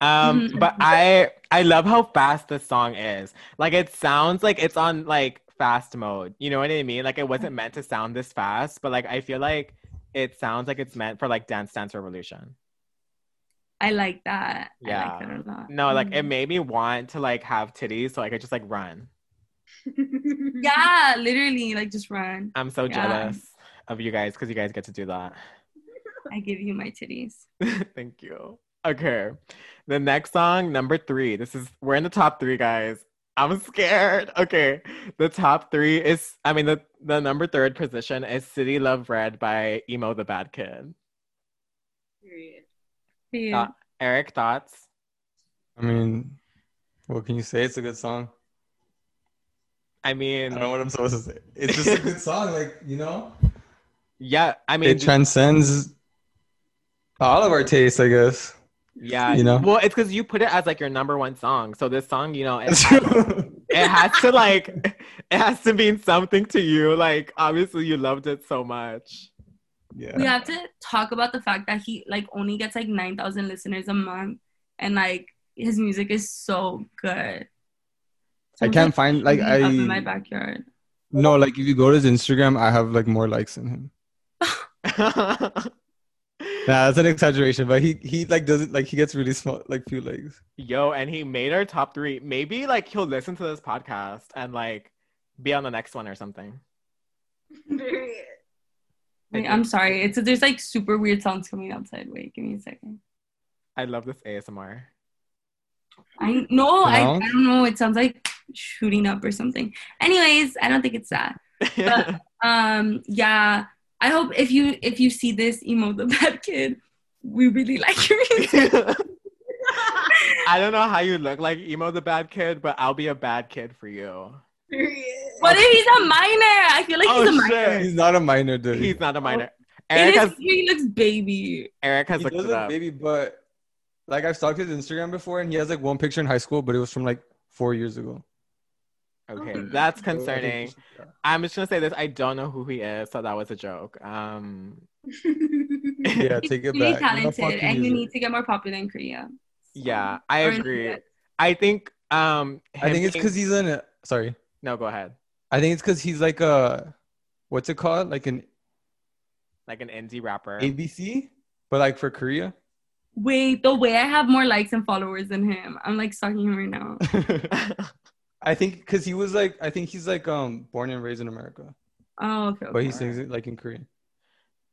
Um, Mhm. but I I love how fast this song is. Like it sounds like it's on like fast mode. You know what I mean? Like it wasn't meant to sound this fast, but like I feel like it sounds like it's meant for like Dance Dance Revolution. I like that. I Yeah. like that a lot. No, like it Mhm. made me want to like have titties so I could just like run. Yeah, literally, like just run. I'm so Yeah. jealous of you guys because you guys get to do that. I give you my titties. Thank you. Okay. The next song, number three. This is we're in the top three, guys. I'm scared. Okay. The top three is I mean the, the number third position is City Love Red by Emo the Bad Kid. Period. Yeah. Uh, Eric, thoughts? I mean, what can you say? It's a good song. I mean I mean, don't know what I'm supposed to say. It's just a good song, like you know. yeah, I mean It transcends all of our tastes, I guess. Yeah, you know? Well, it's because you put it as like your number one song. So this song, you know, it That's has, true. it has to like it has to mean something to you. Like obviously you loved it so much. yeah. we have to talk about the fact that he like only gets like 9,000 listeners a month and like his music is so good. I can't find like I up in my backyard. no like if you go to his Instagram, I have like more likes than him. Nah, that's an exaggeration, but he he like doesn't like he gets really small like few legs. Yo, and he made our top three. Maybe like he'll listen to this podcast and like be on the next one or something. Wait, I'm sorry. It's there's like super weird sounds coming outside. Wait, give me a second. I love this ASMR. I no, I, I don't know. It sounds like shooting up or something. Anyways, I don't think it's that. But- Um, yeah. I hope if you if you see this emo the bad kid, we really like your music. I don't know how you look like emo the bad kid, but I'll be a bad kid for you. Period. What if he's a minor? I feel like Oh, he's a minor. shit. He's not a minor, dude. He's not a minor. In Eric his has he looks baby. Eric has he looked does it up. baby, but like I've stalked his Instagram before, and he has like one picture in high school, but it was from like four years ago. Okay, Oh. that's So I think concerning. you should- yeah. I'm just gonna say this. I don't know who he is, so that was a joke. Um, Yeah, take it He's really back. We're talented, and you need to get more popular in Korea. yeah, I Or agree. I think. Um, I think it's being- because he's in a sorry. No, go ahead. I think it's because he's like a what's it called? Like an Like an indie rapper. ABC, but like for Korea. Wait, the way I have more likes and followers than him, I'm like stalking him right now. I think because he was like I think he's like um born and raised in America, Oh, okay. but he sings it like in Korean.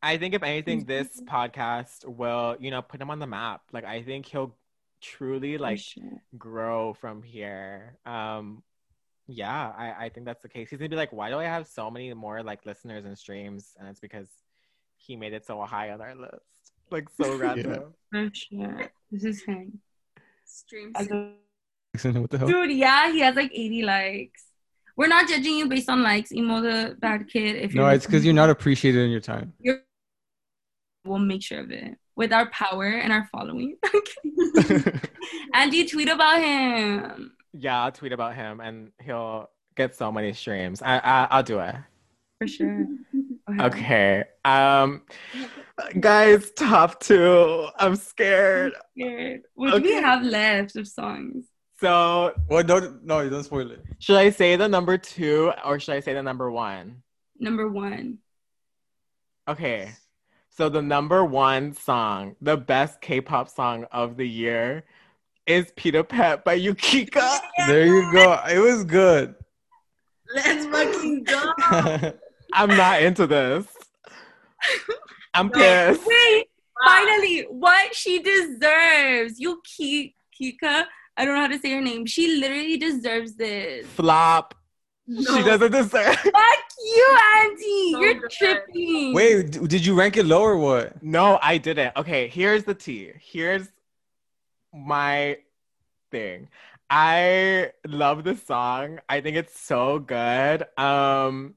I think if anything, this podcast will, you know, put him on the map. Like I think he'll truly Oh, like shit. grow from here. Um, yeah, I, I think that's the case. He's gonna be like, why do I have so many more like listeners and streams? And it's because he made it so high on our list. Like so random. Oh shit. This is him. Stream I go- What the hell? Dude, yeah, he has like 80 likes. We're not judging you based on likes, emo the bad kid. If No, it's because you're not appreciated in your time. We'll make sure of it with our power and our following. and you tweet about him. yeah, I'll tweet about him and he'll get so many streams. I, I I'll do it. For sure. Go. Okay. Um, guys, top two. I'm scared. Scared. What do we have left of songs? So Well, don't no, you don't spoil it. should I say the number two or should I say the number one? Number one. Okay. So the number one song, the best K-pop song of the year, is Peter Pet by Yukika. There you go. It was good. Let's fucking go. I'm not into this. I'm pissed. Wait, finally, what she deserves. You Ki- Kika. I don't know how to say her name. She literally deserves this. Flop. She doesn't deserve. Fuck you, Auntie. So You're good. tripping. Wait, d- did you rank it low or what? No, I didn't. Okay, here's the tea. Here's my thing. I love the song. I think it's so good. Um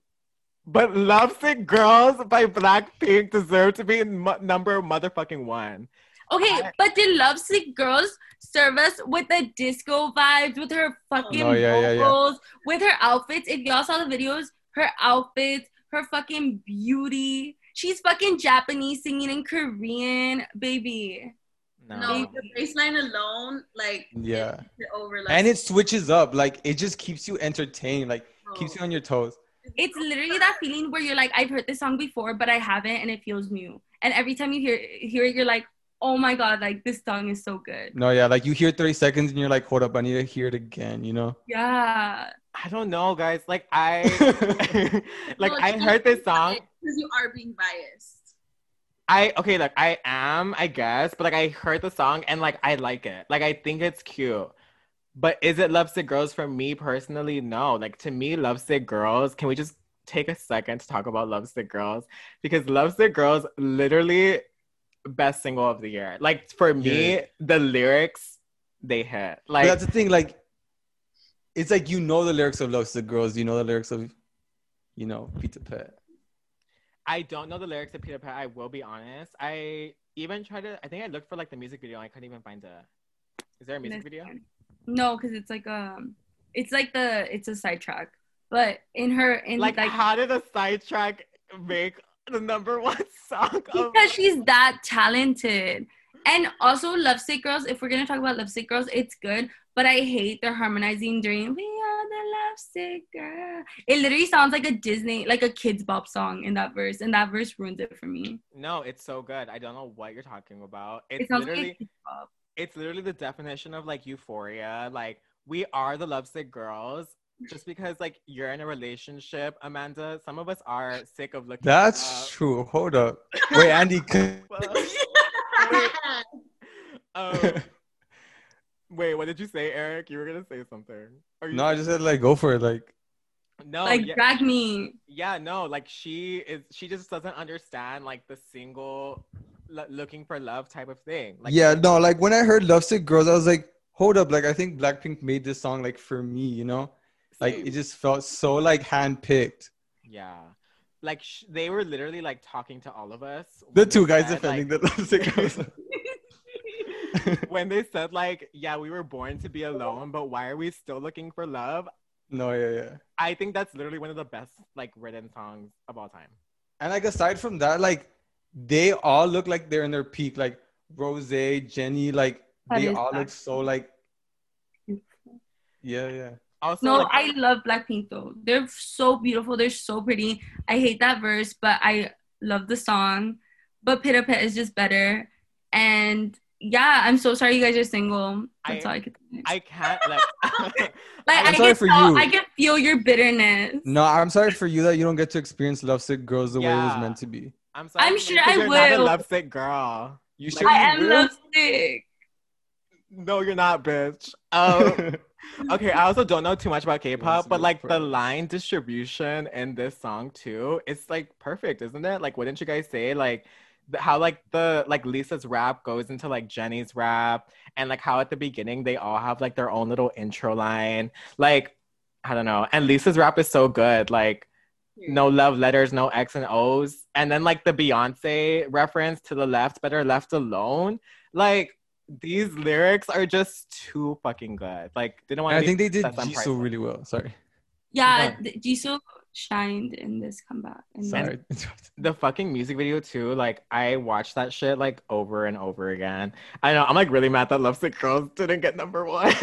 But Lovesick Girls by Blackpink deserve to be mo- number motherfucking one. Okay, I- but did Lovesick Girls serve us with the disco vibes, with her fucking Oh, yeah, yeah, yeah. vocals, with her outfits? If y'all saw the videos, her outfits, her fucking beauty. She's fucking Japanese singing in Korean, baby. No. No, the baseline alone, like Yeah. it, it over like And it switches up. Like it just keeps you entertained. Like keeps you oh. on your toes. It's literally that feeling where you're like, I've heard this song before, but I haven't, and it feels new. And every time you hear hear it, you're like, oh my god, like this song is so good. No, yeah, like you hear 30 seconds and you're like, hold up, I need to hear it again, you know? Yeah. I don't know, guys. Like I, like No, I heard this song. because you are being biased. I okay, like I am, I guess, but like I heard the song and like I like it. Like I think it's cute. But is it Lovesick Girls for me personally? No. Like to me, Lovesick Girls, can we just take a second to talk about Lovesick Girls? Because Lovesick Girls literally best single of the year. Like for me, Yeah. the lyrics they hit. But Like that's the thing, like it's like you know the lyrics of Love the Girls, you know the lyrics of you know, Peter Pet. I don't know the lyrics of Peter Pan. I will be honest. I even tried to. I think I looked for like the music video. and I couldn't even find a. Is there a music video? No, because it's like um, it's like the it's a sidetrack. But in her in Like, like, how did a sidetrack make the number one song? Of- because she's that talented. And also Lovesick Girls, if we're gonna talk about Lovesick Girls, it's good. But I hate their harmonizing during We Are the Lovesick Girl. It literally sounds like a Disney, like a Kidz Bop song in that verse, and that verse ruins it for me. no, it's so good. I don't know what you're talking about. It It's sounds like literally, Kidz Bop. it's literally the definition of like euphoria. Like we are the lovesick girls. Just because like you're in a relationship, Amanda, some of us are sick of looking. That's up. true. Hold up. Wait, Andy. can- Um, wait, what did you say, Eric? You were gonna say something. Or you no, I just said like go for it. Like no, like yeah, drag me. yeah, no, like she is. She just doesn't understand like the single lo- looking for love type of thing. Like yeah, no, like when I heard Love Sick Girls, I was like, hold up, like I think Blackpink made this song like for me, you know? Like it just felt so like handpicked. yeah, like sh- they were literally like talking to all of us. The two guys said, defending like, the Love Sick Girls. when they said like, yeah, we were born to be alone, but why are we still looking for love? no, yeah, yeah. I think that's literally one of the best like written songs of all time. And like aside from that, like they all look like they're in their peak. Like Rose, Jennie, like That they is all look so like yeah, yeah. Also, No, like, I love Blackpink though. They're so beautiful. They're so pretty. I hate that verse, but I love the song. But Pitta Pit is just better. And yeah, I'm so sorry you guys are single. That's I- all I could say. I can't like. like I'm I sorry can for tell, you. I can feel your bitterness. No, I'm sorry for you that you don't get to experience Love Sick Girls the way it was meant to be. I'm sorry. I'm sure you, sure 'cause I you're Not a will. lovesick girl. You Like, sure I am will? lovesick. No, you're not, bitch. Um, okay, I also don't know too much about K-pop, but like the line distribution in this song too, it's like perfect, isn't it? Like, wouldn't you guys say like the, how like the like Lisa's rap goes into like Jennie's rap, and like how at the beginning they all have like their own little intro line, like I don't know, and Lisa's rap is so good, like no love letters, no X and O's. And then like the Beyonce reference to the left, better left alone. Like these lyrics are just too fucking good. Like didn't want And to I think they did that's Jisoo unpriceless. really well. Sorry. Yeah, th- Jisoo shined in this comeback. And Sorry. the fucking music video too. Like I watched that shit like over and over again. I know I'm like really mad that Lovesick Girls didn't get number one.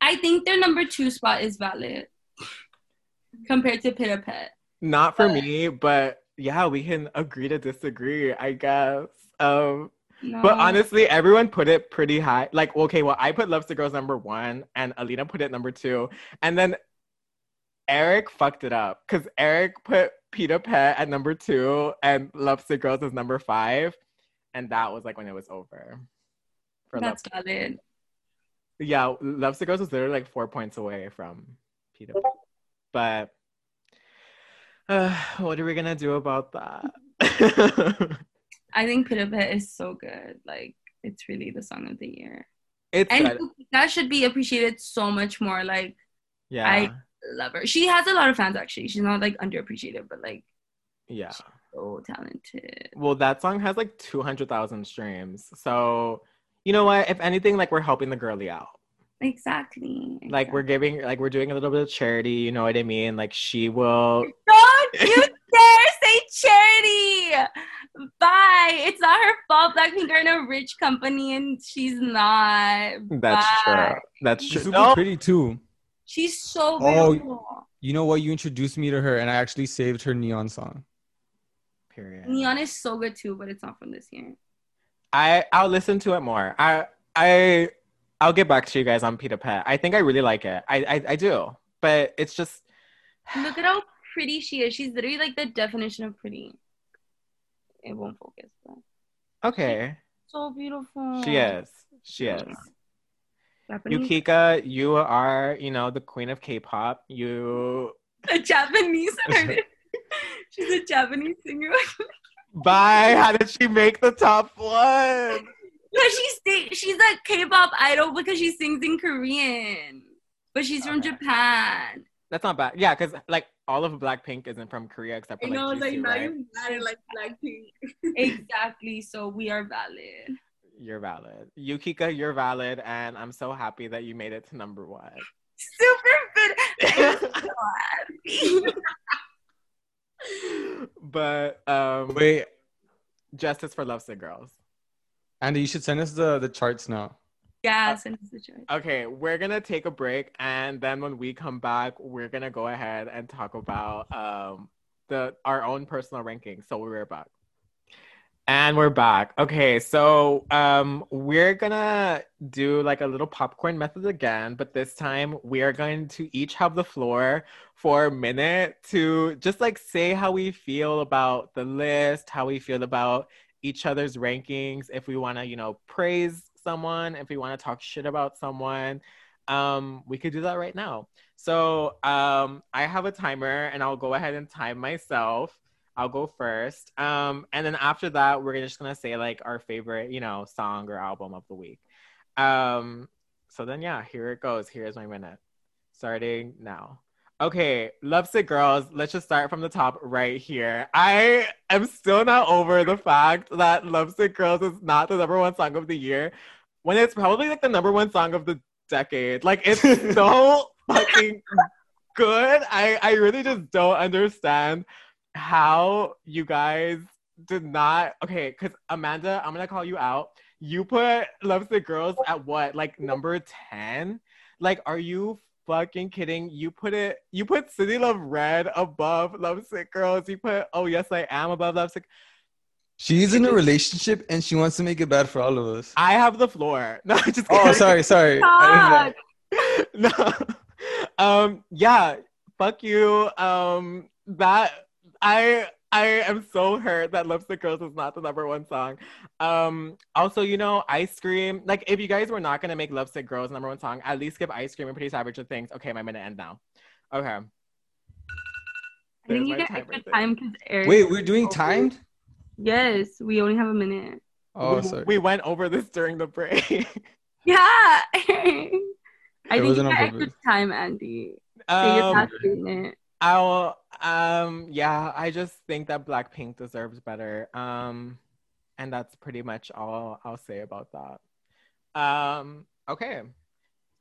I think their number two spot is valid compared to Pitta Pet. Not for But- me, but yeah, we can agree to disagree, I guess. Um No. But honestly, everyone put it pretty high. Like, okay, well, I put Loves to Girls number one, and Alina put it number two, and then Eric fucked it up because Eric put Peter Pet at number two and Loves to Girls as number five, and that was like when it was over. For Love. that's valid. Yeah, Loves to Girls was literally like four points away from Peter Pet, but uh, what are we gonna do about that? I think Pitta is so good. Like it's really the song of the year. it's And good. that should be appreciated so much more. Like Yeah. I- love her. She has a lot of fans actually. She's not like underappreciated, but like Yeah. so talented. Well, that song has like 200,000 streams. So, you know what? If anything, like we're helping the girlie out. Exactly. Like we're giving, like we're doing a little bit of charity. You know what I mean? Like she will. Don't you dare say charity. Bye. It's not her fault. Blackpink are in a rich company and she's not. That's Bye. true. That's true. She's true. super No. pretty too. She's so oh, beautiful. Oh. You know what? You introduced me to her, and I actually saved her neon song. Period. Neon is so good too, but it's not from this year. I I'll listen to it more. I I I'll get back to you guys on Peter Pet. I think I really like it. I I, I do, but it's just Look at how pretty she is. She's literally like the definition of pretty. It won't focus, but okay. so beautiful. She is. She is. Japanese, Yukika, you are you know the queen of K-pop. You a Japanese artist. She's a Japanese singer. bye. How did she make the top one? No, she's sta- she's a K-pop idol because she sings in Korean, but she's from Japan. That's not bad. Yeah, because like all of Blackpink isn't from Korea except I for like, know, I was like, Jisoo, now right? you mad at like Blackpink. exactly. So we are valid. You're valid. Yukika, you're valid, and I'm so happy that you made it to number one. Super fit. Happy. but um Wait, Justice for Lovesick Girls. Andy, you should send us the the charts now. Yeah, send us the choice. Okay, we're gonna take a break, and then when we come back, we're gonna go ahead and talk about um the our own personal rankings. So we're back. And we're back. Okay, so um we're gonna do like a little popcorn method again, but this time we are going to each have the floor for a minute to just like say how we feel about the list, how we feel about each other's rankings, if we want to, you know, praise someone, if we want to talk shit about someone, um, we could do that right now. So um, I have a timer and I'll go ahead and time myself. I'll go first. Um, and then after that, we're just gonna say like our favorite, you know, song or album of the week. Um, so then yeah, here it goes. Here's my minute. Starting now. Okay, Lovesick Girls, let's just start from the top right here. I am still not over the fact that Lovesick Girls is not the number one song of the year when it's probably like the number one song of the decade. Like it's so fucking good. I, I really just don't understand how you guys did not okay, because Amanda, I'm gonna call you out. You put Lovesick Girls at what? Like number 10? Like, are you fucking kidding? You put it, you put City Love Red above Lovesick Girls. You put Oh Yes I Am above Lovesick. She's in a relationship and she wants to make it bad for all of us. I have the floor. No, just Oh, sorry, sorry. I didn't know. God. no. Um, yeah, fuck you. Um, that I I am so hurt that Lipstick Girls is not the number one song. Um, also, you know, Ice Cream. Like, if you guys were not gonna make Lipstick Girls number one song, at least give Ice Cream and Pretty Savage a things. Okay, my minute end now. Okay. I There's think you my get timer extra thing. time because Eric. Wait, we're doing timed? Yes, we only have a minute. Oh, we, sorry. we went over this during the break. Yeah. I It think you wasn't get on extra time, Andy. Say your um, last statement. I'll um yeah, I just think that Blackpink deserves better. Um and that's pretty much all I'll say about that. Um okay.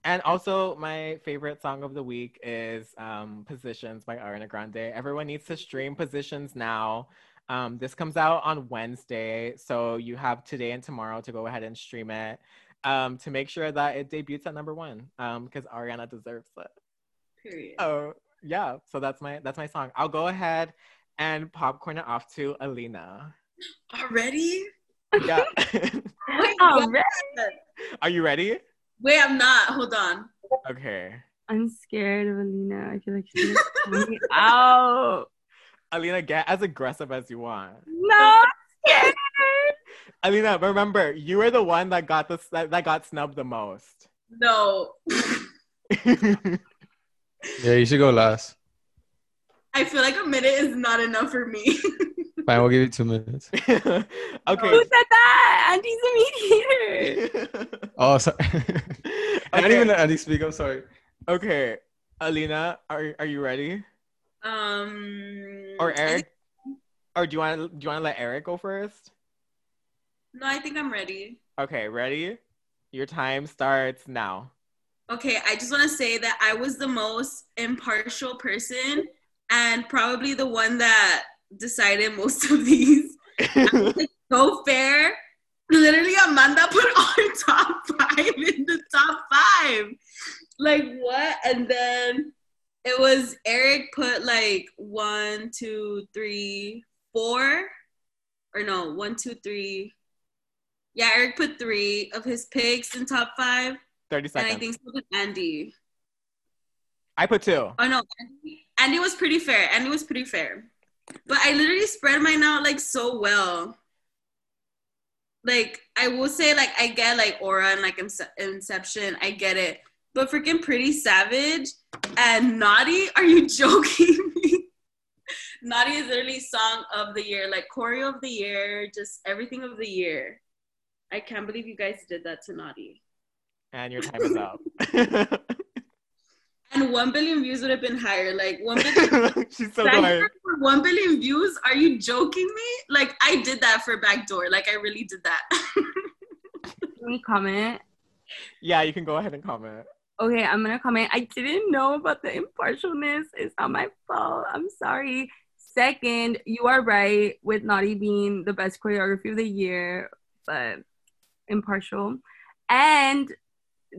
And also my favorite song of the week is um Positions by Ariana Grande. Everyone needs to stream Positions now. Um this comes out on Wednesday, so you have today and tomorrow to go ahead and stream it. Um to make sure that it debuts at number 1 um because Ariana deserves it. Period. Oh yeah, so that's my that's my song. I'll go ahead and popcorn it off to Alina. Already? Yeah, Wait, yeah. right. are you ready? Wait, I'm not. Hold on. Okay, I'm scared of Alina. I feel like she's gonna call me out. Alina, get as aggressive as you want. No, I'm scared. Alina, remember you were the one that got the that, that got snubbed the most. No. Yeah, you should go last. I feel like a minute is not enough for me. Fine, we'll give you two minutes. Okay. Who said that? Andy's a mediator. Oh, sorry. I didn't even let Andy speak. I'm sorry. Okay. Alina, are are you ready? Um. Or Eric? think- Or do you want to do you want to let Eric go first? no, I think I'm ready. Okay, ready? Your time starts now. Okay, I just want to say that I was the most impartial person and probably the one that decided most of these. So fair. Literally, Amanda put our top five in the top five. Like, what? And then it was Eric put like one, two, three, four. Or no, one, two, three. Yeah, Eric put three of his picks in top five. 30 And seconds. I think so did Andy. I put two. Oh no, Andy, Andy was pretty fair. Andy was pretty fair. But I literally spread mine out like so well. Like I will say, like I get like Aura and like Inception, I get it. But freaking Pretty Savage and Naughty, are you joking me? Naughty is literally song of the year, like choreo of the year, just everything of the year. I can't believe you guys did that to Naughty. And your time is up. And one billion views would have been higher. Like one billion She's so Backdoor good. one billion views? Are you joking me? Like I did that for Backdoor. Like I really did that. Can we comment? Yeah, you can go ahead and comment. Okay, I'm gonna comment. I didn't know about the impartialness. It's not my fault. I'm sorry. Second, you are right with Naughty being the best choreography of the year, but impartial. And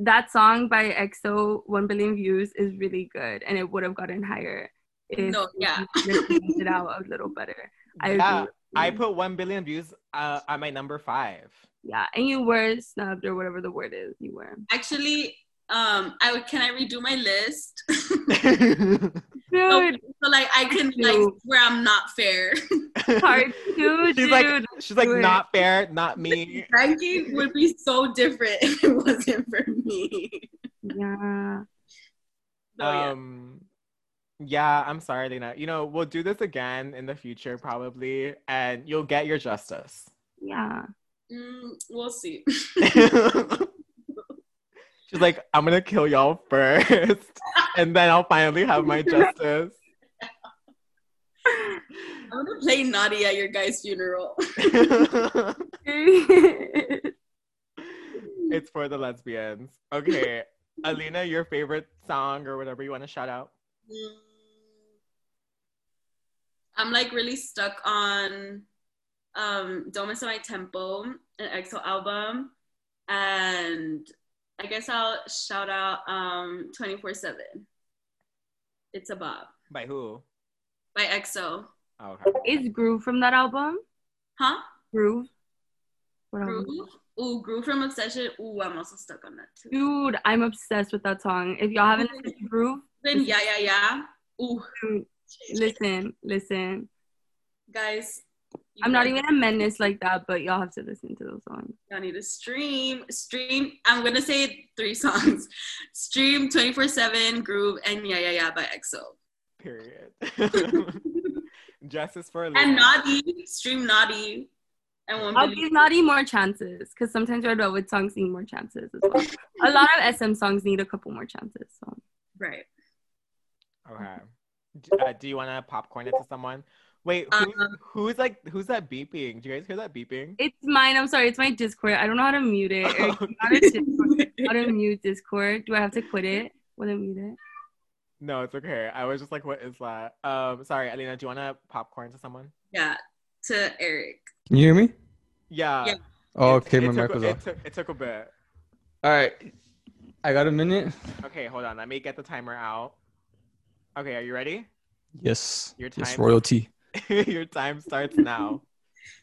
that song by EXO, 1 billion views, is really good, and it would have gotten higher if No, yeah. you planned it out a little better. I yeah, I put one billion views uh, at my number five. yeah, and you were snubbed or whatever the word is. You were. Actually, um, I. Can I redo my list? Dude, so like I can like where I'm not fair. hard to, she's dude. like, she's like, do it. not fair, not me. Ranking would be so different if it wasn't for me. yeah. So, yeah. Um, yeah, I'm sorry, Lena. You know, we'll do this again in the future, probably, and you'll get your justice. Yeah. Mm, we'll see. She's like, I'm gonna kill y'all first, and then I'll finally have my justice. I'm gonna play naughty at your guys' funeral. it's for the lesbians. Okay, Alina, your favorite song or whatever you want to shout out. Mm. I'm like really stuck on um Dome My Tempo, an EXO album. And I guess I'll shout out um 24-7. It's a Bob By who? by EXO. Oh, okay. Is Groove from that album? Huh? Groove? What album? Groove? Ooh, Groove from Obsession. Ooh, I'm also stuck on that too. Dude, I'm obsessed with that song. If y'all haven't listened to Groove, Then yeah, yeah, yeah. Ooh, dude, listen, listen. guys. You I'm not even a menace like that, but y'all have to listen to those songs. I need to stream. Stream. I'm gonna say three songs. Stream 24/7 Groove and Yeah Yeah Yeah by EXO. Period. Justice for Alina. And Naughty. Stream Naughty. And one I'll billion. give Naughty more chances because sometimes Red Velvet songs need more chances as well. a lot of SM songs need a couple more chances. So Right. Okay. Uh, do you want to popcorn it to someone? Wait, who, Um, who's like who's that beeping? Do you guys hear that beeping? it's mine. I'm sorry, it's my Discord. I don't know how to mute it. Eric, Oh. you how to Discord- how to mute Discord? Do I have to quit it? Will it mute it? No, it's okay. I was just like, what is that? Um, sorry, Alina, do you want to popcorn to someone? yeah. To Eric. Can you hear me? Yeah. Yeah. Oh, okay, it my took, mic was it off. Took, it took a bit. All right, I got a minute. Okay, hold on. Let me get the timer out. Okay, are you ready? Yes, Your yes, time. royalty. Your time starts now.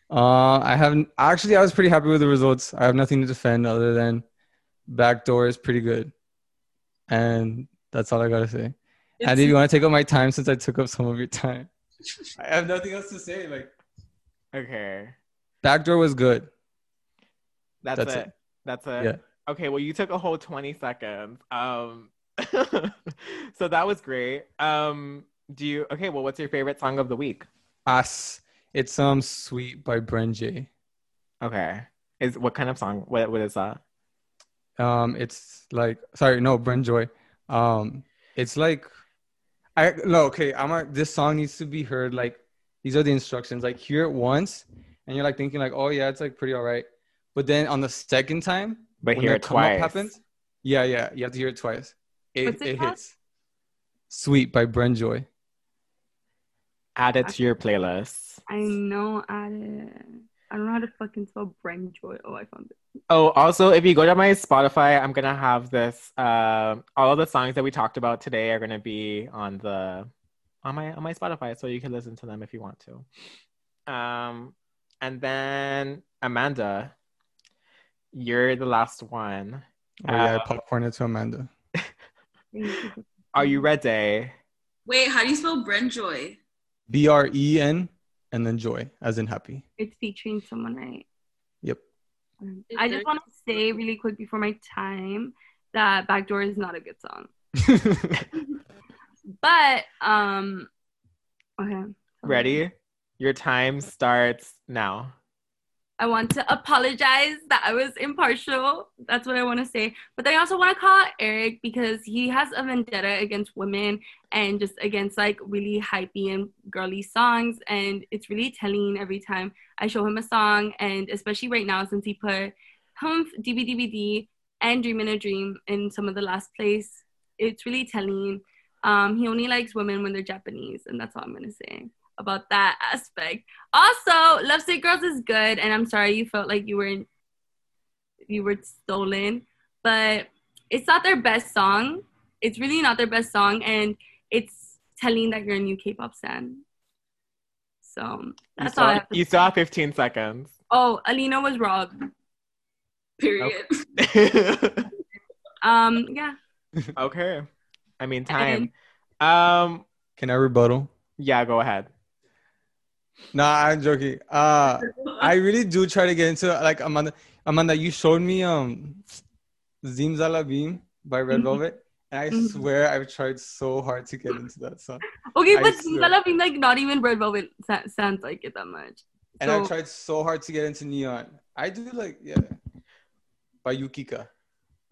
Uh, I haven't actually. I was pretty happy with the results. I have nothing to defend other than backdoor is pretty good, and that's all I gotta say. Andy, you want to take up my time since I took up some of your time? I have nothing else to say. Like Okay. backdoor was good. That's, That's it. it. That's it. Yeah. Okay, well you took a whole 20 seconds. Um so that was great. Um do you okay, well what's your favorite song of the week? Us. It's um sweet by Bren J. Okay. Is what kind of song? What what is that? Um, it's like sorry, no, Bren Joy. Um, It's like, I no okay. I'm a, this song needs to be heard like these are the instructions. Like hear it once, and you're like thinking like, oh yeah, it's like pretty alright. But then on the second time, But when hear the it come up twice. happens, yeah, yeah, you have to hear it twice. It, What's it it hits. Sweet by Bren Joy. Add it to your playlist. I know at it. I don't know how to fucking spell Bren Joy. Oh, I found it. Oh, also, if you go to my Spotify, I'm gonna have this. Um, all of the songs that we talked about today are gonna be on the on my on my Spotify, so you can listen to them if you want to. Um, and then Amanda, you're the last one. Oh yeah, Uh, I popcorn it to Amanda. Are you ready? Wait, how do you spell Brenjoy? B R E N and then joy, as in happy. It's featuring someone, right? Yep. Um, Is I just want to say really quick before my time that Backdoor is not a good song. But um okay. Ready? Your time starts now. I want to apologize that I was impartial. That's what I want to say. But then I also want to call Eric because he has a vendetta against women and just against like really hypey and girly songs. And it's really telling every time I show him a song. And especially right now, since he put Hmph, DBDBD, and Dream in a Dream in some of the last place, it's really telling. Um, he only likes women when they're Japanese. And that's all I'm going to say about that aspect. Also, Love Sick Girls is good, and I'm sorry you felt like you were you were stolen, but it's not their best song. It's really not their best song, and it's telling that you're a new K-pop stan. So You that's still, all I have to you say. still have 15 seconds. Oh, Alina was robbed. Period. Um, yeah. okay. I mean, time. Um, Can I rebuttal? yeah, go ahead. Nah, I'm joking. Uh I really do try to get into like Amanda. Amanda, you showed me um Zim Zalabim by Red Mhm. Velvet, and I Mhm. swear I've tried so hard to get into that song, Okay, I but swear. Zala being like not even Red Velvet sa- sounds like it that much. and So- I've tried so hard to get into Neon. I do like yeah, by Yukika.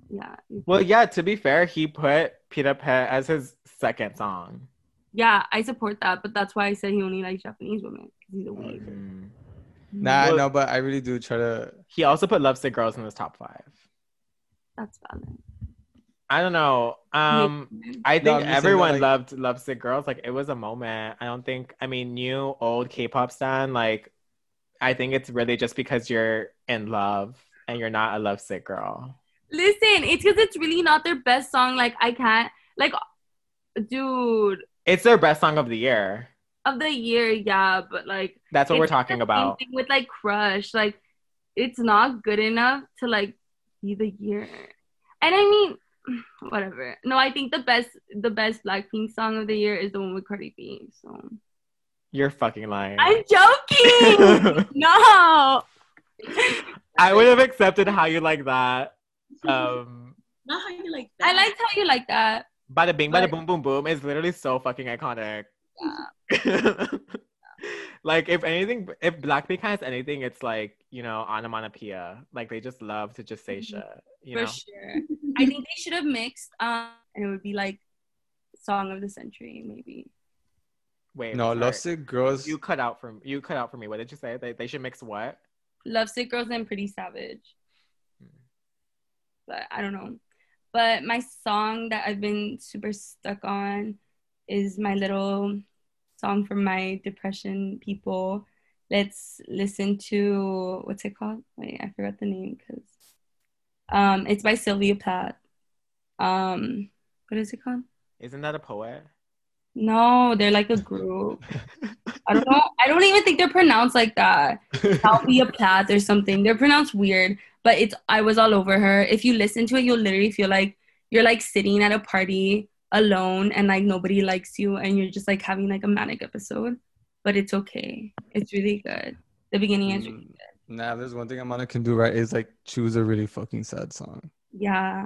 Yeah. Well, yeah, to be fair, he put Peter Pet as his second song. Yeah, I support that, but that's why I said he only likes Japanese women. 'cause He's a weeb. Mm. Nah, Well- no, but I really do try to. He also put Love Sick Girls in his top five. That's valid. I don't know. Um, I think I'm just saying that, everyone like- loved Love Sick Girls. Like it was a moment. I don't think. I mean, new old K-pop stan. Like, I think it's really just because you're in love and you're not a love sick girl. Listen, it's because it's really not their best song. Like I can't, like, dude, It's their best song of the year. of the year, yeah, but like That's what we're the talking same about. thing with like Crush, like it's not good enough to like be the year. And I mean, whatever. No, I think the best, the best Blackpink song of the year is the one with Cardi B. So You're fucking lying. I'm joking. no. I would have accepted how you like that. Um, Not how you like that. I liked how you like that. Bada bing, bada But- boom, boom, boom is literally so fucking iconic. Yeah. like if anything, if Blackpink has anything, it's like you know onomatopoeia. Like they just love to just say Mhm. shit. You for know. sure. I think they should have mixed, um, and it would be like song of the century, maybe. Wait. No, sorry. Love Sick Girls. You cut out from you cut out for me. What did you say? They they should mix what? Love Sick Girls and Pretty Savage. Hmm. But I don't know. But my song that I've been super stuck on is my little song for my depression people. Let's listen to what's it called? Wait, I forgot the name because um it's by Sylvia Plath. Um what is it called? Isn't that a poet? No, they're like a group. I don't know. I don't even think they're pronounced like that. Sylvia Plath or something. They're pronounced weird, but it's I was all over her. If you listen to it, you'll literally feel like you're like sitting at a party alone and like nobody likes you and you're just like having like a manic episode. But it's okay. It's really good. The beginning is really Mm, Nah, there's one thing Amanda can do right is like choose a really fucking sad song. yeah.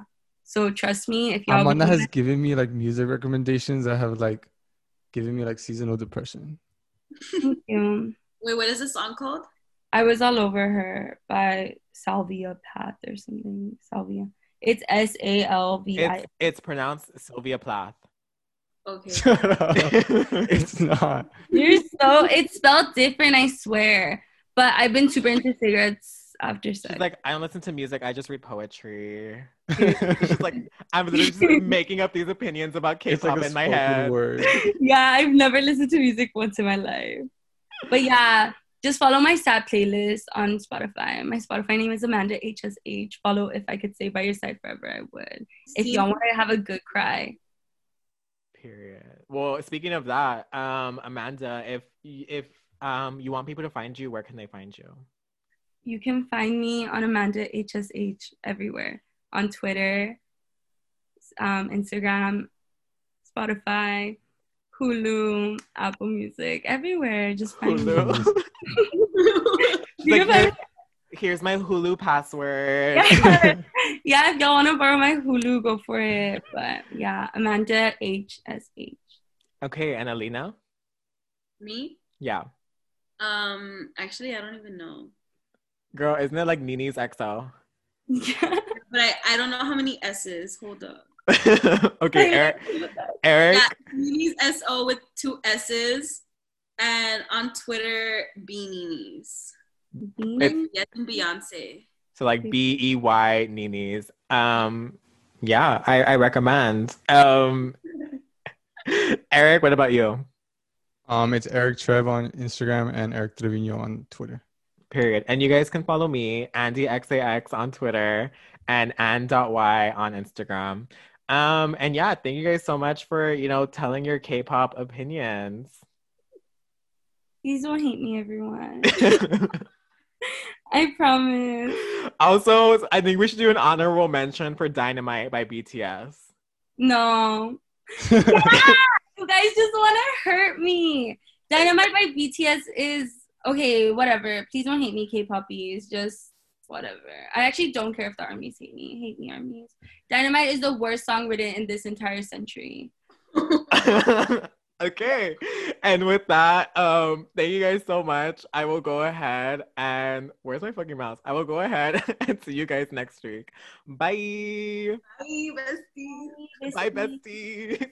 So trust me, if y'all Amanda would- has given me like music recommendations that have like given me like seasonal depression. Thank you. Wait, what is the song called? I was all over her by Salvia Palth or something. Salvia. It's S A L V I. It's it's pronounced Sylvia Plath. Okay. Shut up. it's not. You're so it's spelled different, I swear. But I've been super into cigarettes after sex. She's like, I don't listen to music. I just read poetry. She's like, I'm literally just making up these opinions about K-pop like in my head. yeah, I've never listened to music once in my life. But yeah, just follow my sad playlist on Spotify. My Spotify name is Amanda HSH. Follow if I could stay by your side forever, I would. If y'all want to have a good cry. Period. Well, speaking of that, um, Amanda, if if um you want people to find you, where can they find you? You can find me on Amanda HSH everywhere on Twitter, um, Instagram, Spotify, Hulu, Apple Music, everywhere. Just find me. Hulu. You Like, can here- here's my Hulu password. yeah, yeah, if y'all want to borrow my Hulu, go for it. But yeah, Amanda HSH. okay, and Alina? Me? Yeah. Um, actually, I don't even know. Girl, isn't it like Nini's XO? Yeah. But I, I don't know how many S's. Hold up. okay, Eric. Eric. Yeah, Nini's S-O with two S's. And on Twitter, Beanies. It's- Yes, and Beyonce. So like B E Y Nini's. Um, yeah, I, I recommend. Um, Eric, what about you? Um, it's Eric Trev on Instagram and Eric Trevino on Twitter. Period. And you guys can follow me, Andy XAX on Twitter and Ann.y on Instagram. Um, and yeah, thank you guys so much for, you know, telling your K-pop opinions. Please don't hate me, everyone. I promise. also, I think we should do an honorable mention for Dynamite by BTS. No. You guys just want to hurt me. Dynamite by BTS is okay, whatever. Please don't hate me, K-popies. Just whatever. I actually don't care if the armies hate me. Hate me, armies. Dynamite is the worst song written in this entire century. okay. And with that, um, thank you guys so much. I will go ahead and where's my fucking mouse? I will go ahead and see you guys next week. Bye. Bye, besties. Bye, besties.